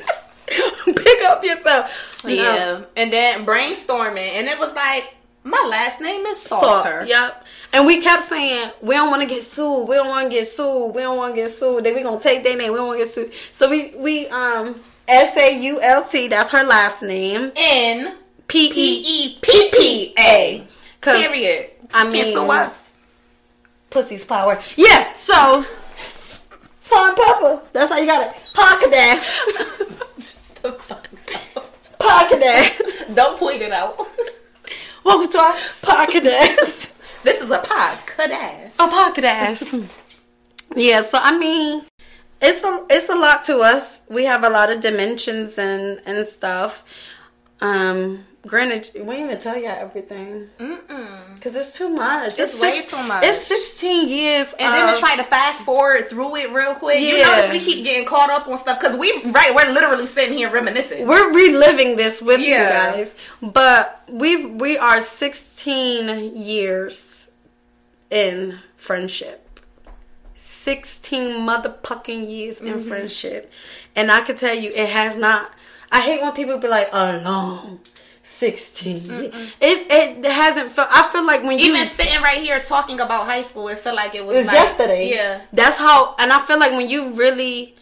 Big up yourself. Yeah. And then brainstorming, and it was like, my last name is So, yep. And we kept saying, we don't want to get sued. We don't want to get sued. We don't want to get sued. Then we going to take their name. We don't want to get sued. So we, we, um, S-A-U-L-T, that's her last name. N P E E P P A. Period. I mean- sue us. Pussy's power. Yeah, so, and pepper. That's how you got it. Pocket ass. Pocket ass. Don't point it out. Welcome to our pocket ass. This is a podcast. A pocket ass. yeah, so I mean, it's a it's a lot to us. We have a lot of dimensions and and stuff. Um, granted, we didn't even tell y'all everything because it's too much. It's way too much. It's sixteen years, And then to of- try to fast forward through it real quick. You notice we keep getting caught up on stuff because we right we're literally sitting here reminiscing. we're reliving this with Yeah. you guys, but we we are sixteen years in friendship. 16 motherfucking years in mm-hmm. friendship. And I can tell you, it has not. I hate when people be like, oh, a long 16 years. It, it hasn't felt. I feel like when you. Even sitting right here talking about high school, it felt like it was It was like, yesterday. Yeah. That's how, and I feel like when you really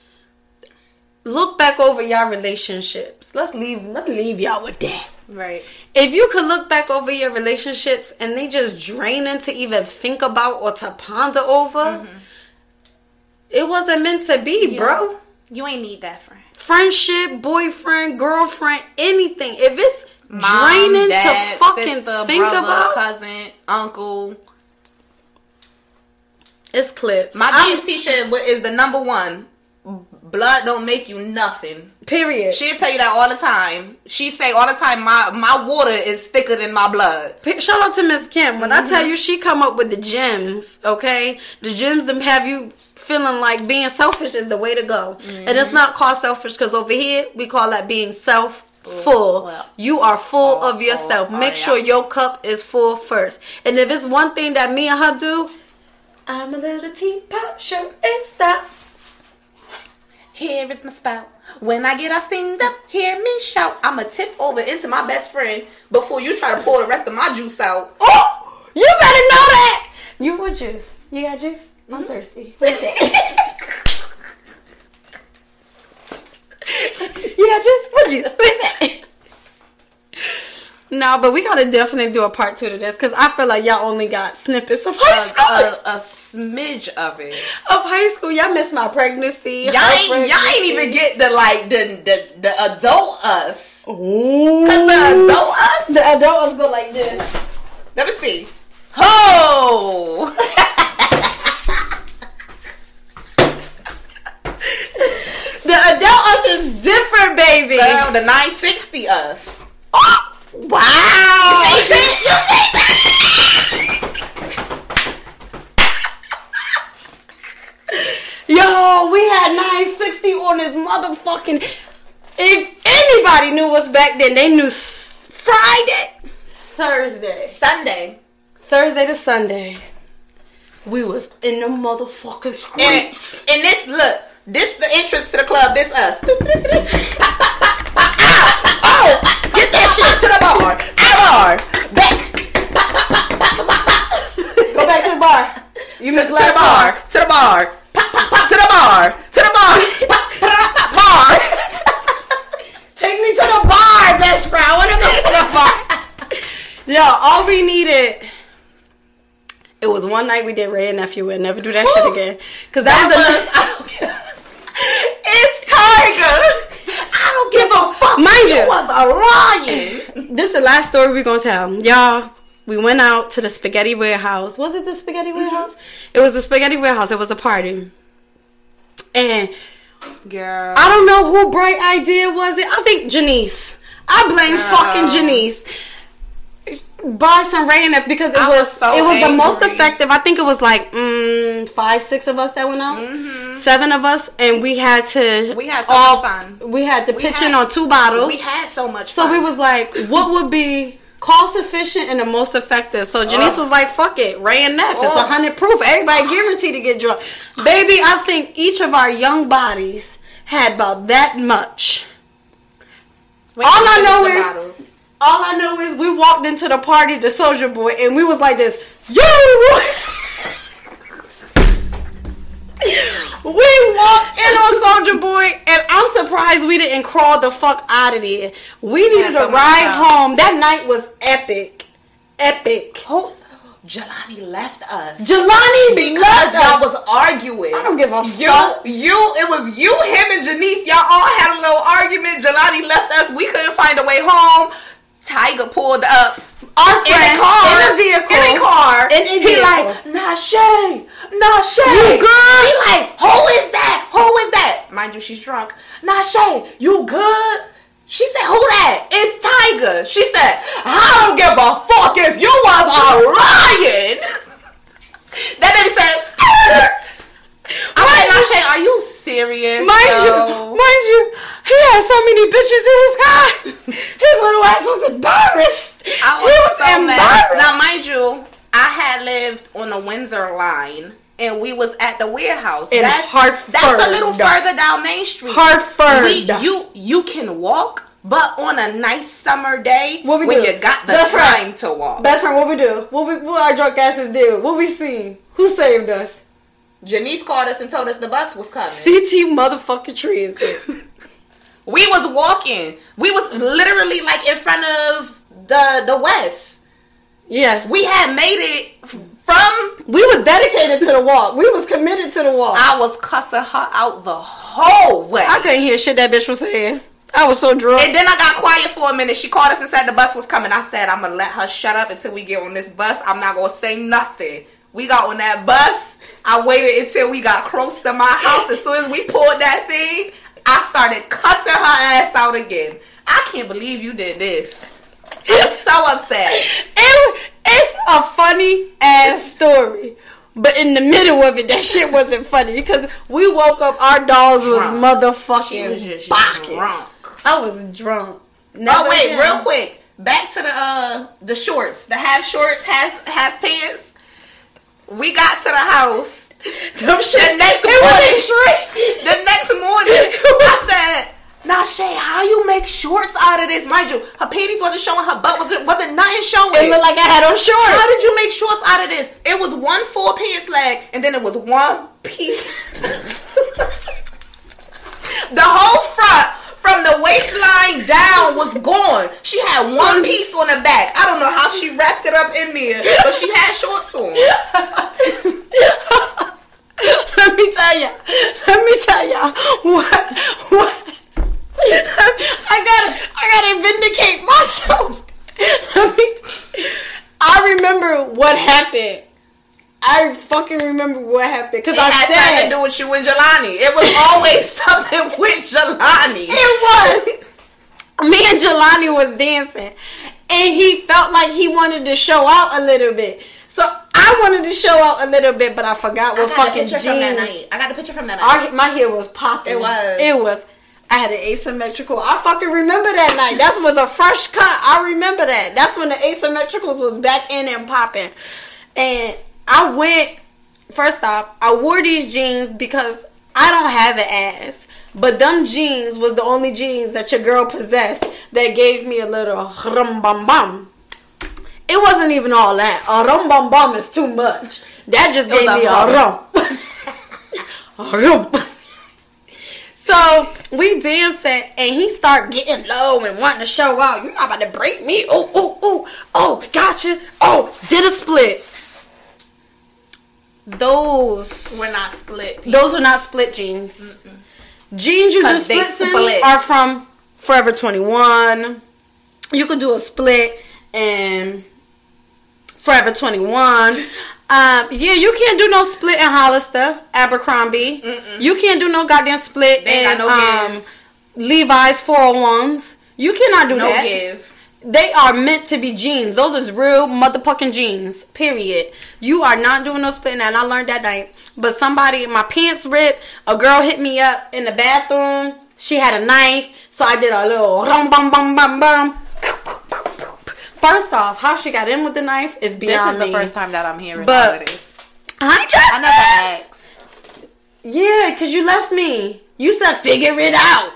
look back over y'all relationships, let's leave, let me leave y'all with that. Right. If you could look back over your relationships and they just drain to even think about or to ponder over, mm-hmm. It wasn't meant to be, bro. You ain't need that friend. Friendship, boyfriend, girlfriend, anything. If it's Mom, draining dad, to fucking sister, think brother, about, cousin, uncle. it's clips. My I'm- dance teacher is the number one. Blood don't make you nothing. period. She'll tell you that all the time. She say all the time, my my water is thicker than my blood. Shout out to Miss Kim. When I mm-hmm. tell you she come up with the gems, okay? The gems them have you feeling like being selfish is the way to go. And it's not called selfish because over here we call that being self full. Well. you are full Oh, of yourself. oh, oh, Make yeah. sure your cup is full first. And if it's one thing that me and her do, I'm a little teapot, sure and stop. Here is my spout. When I get all steamed up, hear me shout. I'ma tip over into my best friend before you try to pour the rest of my juice out. Oh, you better know that. You want juice? You got juice? I'm mm-hmm. thirsty. yeah, juice? What juice? What's that? No, but we gotta definitely do a part two to this because I feel like y'all only got snippets of high A, school. a, a smidge of it. of high school, y'all missed my pregnancy. Y'all ain't, y'all ain't even get the like the the, the adult us. Ooh. Cause the adult us. The adult us go like this. Let me see. Ho! The adult us is different, baby. Girl, the 960 us. Oh, wow. You see that? Yo, we had 960 on this motherfucking. If anybody knew us back then, they knew Friday, Thursday, Sunday. Thursday to Sunday. We was in the motherfucking And, streets. and this, look, this the entrance to the club, this us. oh, get that shit to the bar. To the bar. Back. Go back to the bar. You missed to last the bar. time. To the bar. Pop, pop, pop, to the bar. To the bar. Bar. Take me to the bar, best friend. I want to go to the bar. Yo, all we needed. It was one night we did Wray and Nephew and never do that shit again. Cause that, That was the was, I don't care. It's Tiger. I don't give a fuck. Mind you. was a lion. This is the last story we're gonna tell. Y'all, we went out to the spaghetti warehouse. Was it the spaghetti mm-hmm. warehouse? It was the spaghetti warehouse. It was a party. And Girl. I don't know who bright idea was it. I think Janice. I blame Girl. fucking Janice. Buy some Wray and because it I was, was so it was the most effective. I think it was like mm, five, six of us that went out, seven of us, and we had to. Mm-hmm. We had so all, much fun. We had to We pitch had- in on two bottles. We had so much so fun. we was like, what would be cost efficient and the most effective? So Janice Ugh. was like, fuck it, Wray and Neff. It's a hundred proof. Everybody guaranteed to get drunk. Baby, I think each of our young bodies had about that much. All I know is- bottles. All I know is we walked into the party, the Soldier Boy, and we was like this, you. we walked in on Soldier Boy, and I'm surprised we didn't crawl the fuck out of there. We needed a ride home. That night was epic, epic. Who? Jelani left us. Jelani because y'all was arguing. I don't give a you, fuck. You, it was you, him, and Janice. Y'all all had a little argument. Jelani left us. We couldn't find a way home. Tiger pulled up. Our In a car, in a vehicle, in a car, in a he vehicle. like, Nashe, Nashe, You good? He like, who is that? Who is that? Mind you, she's drunk. Nashe, you good? She said, who that? It's Tiger. She said, I don't give a fuck if you was a Ryan. that baby said, skirt. I said, Nashe, are you serious? Mind you, mind you, he had so many bitches in his car. His little ass was embarrassed. I he was, was so mad. embarrassed. Now, mind you, I had lived on the Windsor line, and we was at the warehouse. In that's Hartford. That's a little further down Main Street. Hartford. We, you you can walk, but on a nice summer day, What we when do? you got the right. time to walk. Best friend, what we do? What we what our drunk asses do? What we seen? Who saved us? Janice called us and told us the bus was coming. CT motherfucking trees. we was walking. We was literally like in front of the the West. yeah. We had made it from We was dedicated to the walk. We was committed to the walk. I, was cussing her out the whole way. I couldn't hear shit that bitch was saying. I was so drunk. and then I got quiet for a minute. She called us and said the bus was coming. I said, I'm going to let her shut up until we get on this bus. I'm not going to say nothing. We got on that bus. I waited until we got close to my house. As soon as we pulled that thing, I started cussing her ass out again. I can't believe you did this. I'm so upset. It, it's a funny ass story. But in the middle of it, that shit wasn't funny because we woke up, our dolls was motherfucking was drunk. I was drunk. Oh wait, real quick. Back to the uh the shorts, the half shorts, half half pants. We got to the house. Them shit, The next it morning, straight. the next morning, I said, "Now Shay, how you make shorts out of this? Mind you, her panties wasn't showing, her butt wasn't wasn't nothing showing. It looked like I had on shorts. how did you make shorts out of this? It was one full pants leg, and then it was one piece. the whole front, from the waistline down, was gone. She had one piece on the back. I don't know how she wrapped it up in there, but she had shorts on. Let me tell ya. Let me tell ya what what. I gotta I gotta vindicate myself. Let me. I remember what happened. I fucking remember what happened because I had said to do with you and Jelani. It was always something with Jelani. it was. Me and Jelani was dancing, and he felt like he wanted to show out a little bit. I wanted to show out a little bit, but I forgot what fucking jeans. I got the picture from that night. Our, my hair was popping. It was. It was. I had an asymmetrical. I fucking remember that night. That was a fresh cut. I remember that. That's when the asymmetricals was back in and popping. And I went. First off, I wore these jeans because I don't have an ass. But them jeans was the only jeans that your girl possessed that gave me a little rum bum bum. It wasn't even all that. A rum bum bum is too much. That just gave me a rum. a rum. So we dancing and he start getting low and wanting to show out. You're not about to break me. Oh, oh, oh, oh, gotcha. Oh, did a split. Those We're not split. people. those are not split jeans. Jeans you do 'Cause they splits in split. are from Forever 21. You could do a split in Forever 21. Um, yeah, you can't do no split in Hollister, Abercrombie. You can't do no goddamn split They in no um, Levi's 401s. You cannot do No that. give. they are meant to be jeans. Those is real motherfucking jeans. Period. You are not doing no splitting that. And I learned that night. But somebody, my pants ripped. A girl hit me up in the bathroom. She had a knife, so I did a little rum bum bum bum bum. First off, how she got in with the knife is beyond This is the me. first time that I'm hearing But- this. I just I never asked. Yeah, cause you left me. You said figure it out.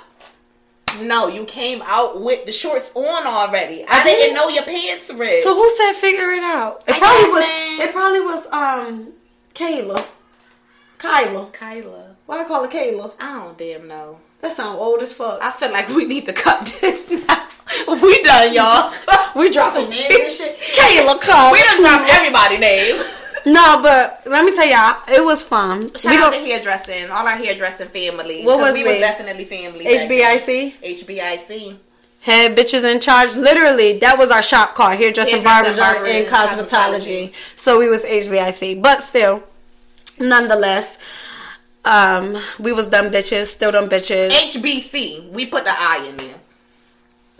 No, you came out with the shorts on already. I I, didn't didn't- know your pants ripped. So who said figure it out? It I probably was. man. It probably was um Kayla. Kyla. Kyla, Why I call her Kayla? I don't damn know. That sound old as fuck. I feel like we need to cut this now. we done, y'all. we dropping names and shit. Kayla, Kyla. we done dropped everybody name. No, but let me tell y'all, it was fun. Shout we out go to hairdressing, all our hairdressing family. What was we we? was definitely family. HBIC. HBIC. Head bitches in charge. Literally, that was our shop called Hairdressing, Barber, Barber, and and Cosmetology. Cosmetology. So we was HBIC, but still, nonetheless, um, we was dumb bitches, still dumb bitches. HBC. We put the I in there.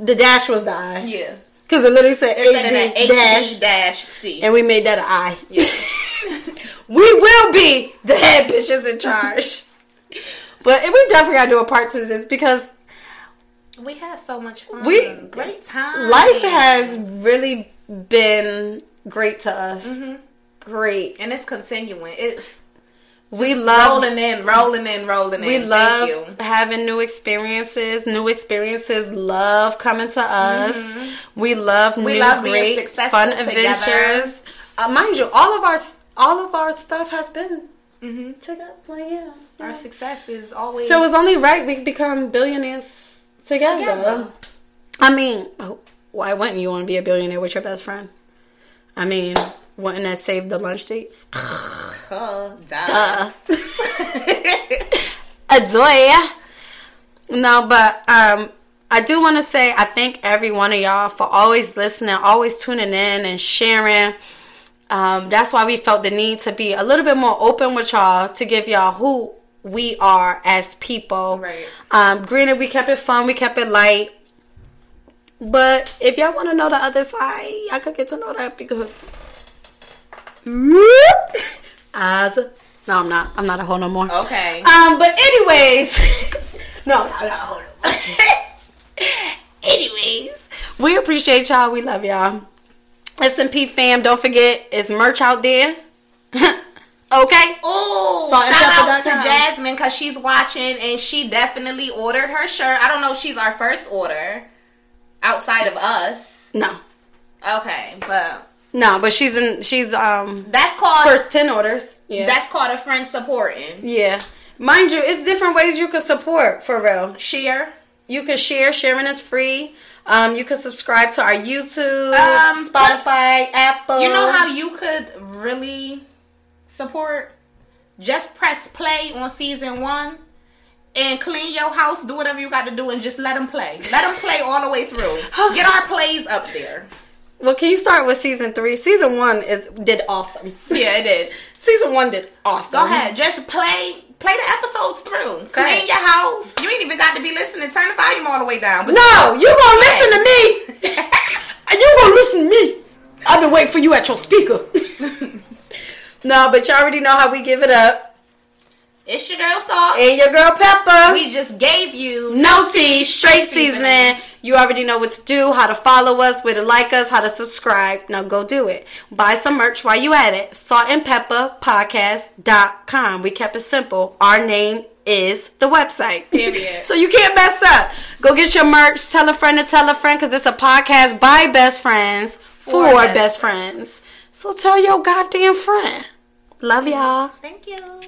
The dash was the I, Yeah. because it literally said Instead of HB dash, dash C. and we made that an I. Yeah. we will be the head bitches in charge. but we definitely gotta do a part two to this because we had so much fun. We- great time. life has really been great to us. Mm-hmm. Great. and it's continuing. It's We love rolling in, rolling in, rolling in. we love having new experiences. New experiences love coming to us. We love Mm-hmm. We new love being great successful fun together. adventures. Uh, mind you, all of our all of our stuff has been Mhm. together. Like, yeah. Our success is always So it's only right we become billionaires together. Together. I mean, oh, why wouldn't you want to be a billionaire with your best friend? I mean, wouldn't that save the lunch dates? uh, duh. Uh. Adoy. No, but um, I do want to say I thank every one of y'all for always listening, always tuning in and sharing. Um, that's why we felt the need to be a little bit more open with y'all to give y'all who we are as people. Right. Um, granted, we kept it fun, we kept it light. But if y'all want to know the other side, y'all could get to know that because. As no, I'm not. I'm not a hoe no more. Okay. Um, but anyways, no, I'm not a hoe. no more. anyways, we appreciate y'all. We love y'all. S&P fam, don't forget, it's merch out there. okay? Oh, and shout out to. Jasmine because she's watching and she definitely ordered her shirt. I don't know if she's our first order outside of us. No, Okay, but no, but she's in. She's um that's called first ten orders. Yeah, that's called a friend supporting. yeah. Mind you, it's different ways you could support for real. Share. You can share. Sharing is free. Um, you can subscribe to our YouTube, Um, Spotify, Apple. You know how you could really support? Just press play on season one and clean your house, do whatever you got to do, and just let them play. Let them play all the way through. Get our plays up there. Well, can you start with season three? Season one is did awesome. Yeah, it did. Season one did awesome. Go ahead, just play play the episodes through. Clean ahead. your house. You ain't even got to be listening. Turn the volume all the way down. But No, you gonna listen to me, you gonna listen to me. I've been waiting for you at your speaker. no, but you already know how we give it up. It's your girl Salt. And your girl Pepper. we just gave you no tea, straight seasoning. You already know what to do, how to follow us, where to like us, how to subscribe. Now go do it. Buy some merch while you at it. Salt and Pepper Podcast.com. We kept it simple. Our name is the website. Period. so you can't mess up. Go get your merch. Tell a friend to tell a friend because it's a podcast by best friends for, For best, best friends. So tell your goddamn friend. Love y'all. Thank you.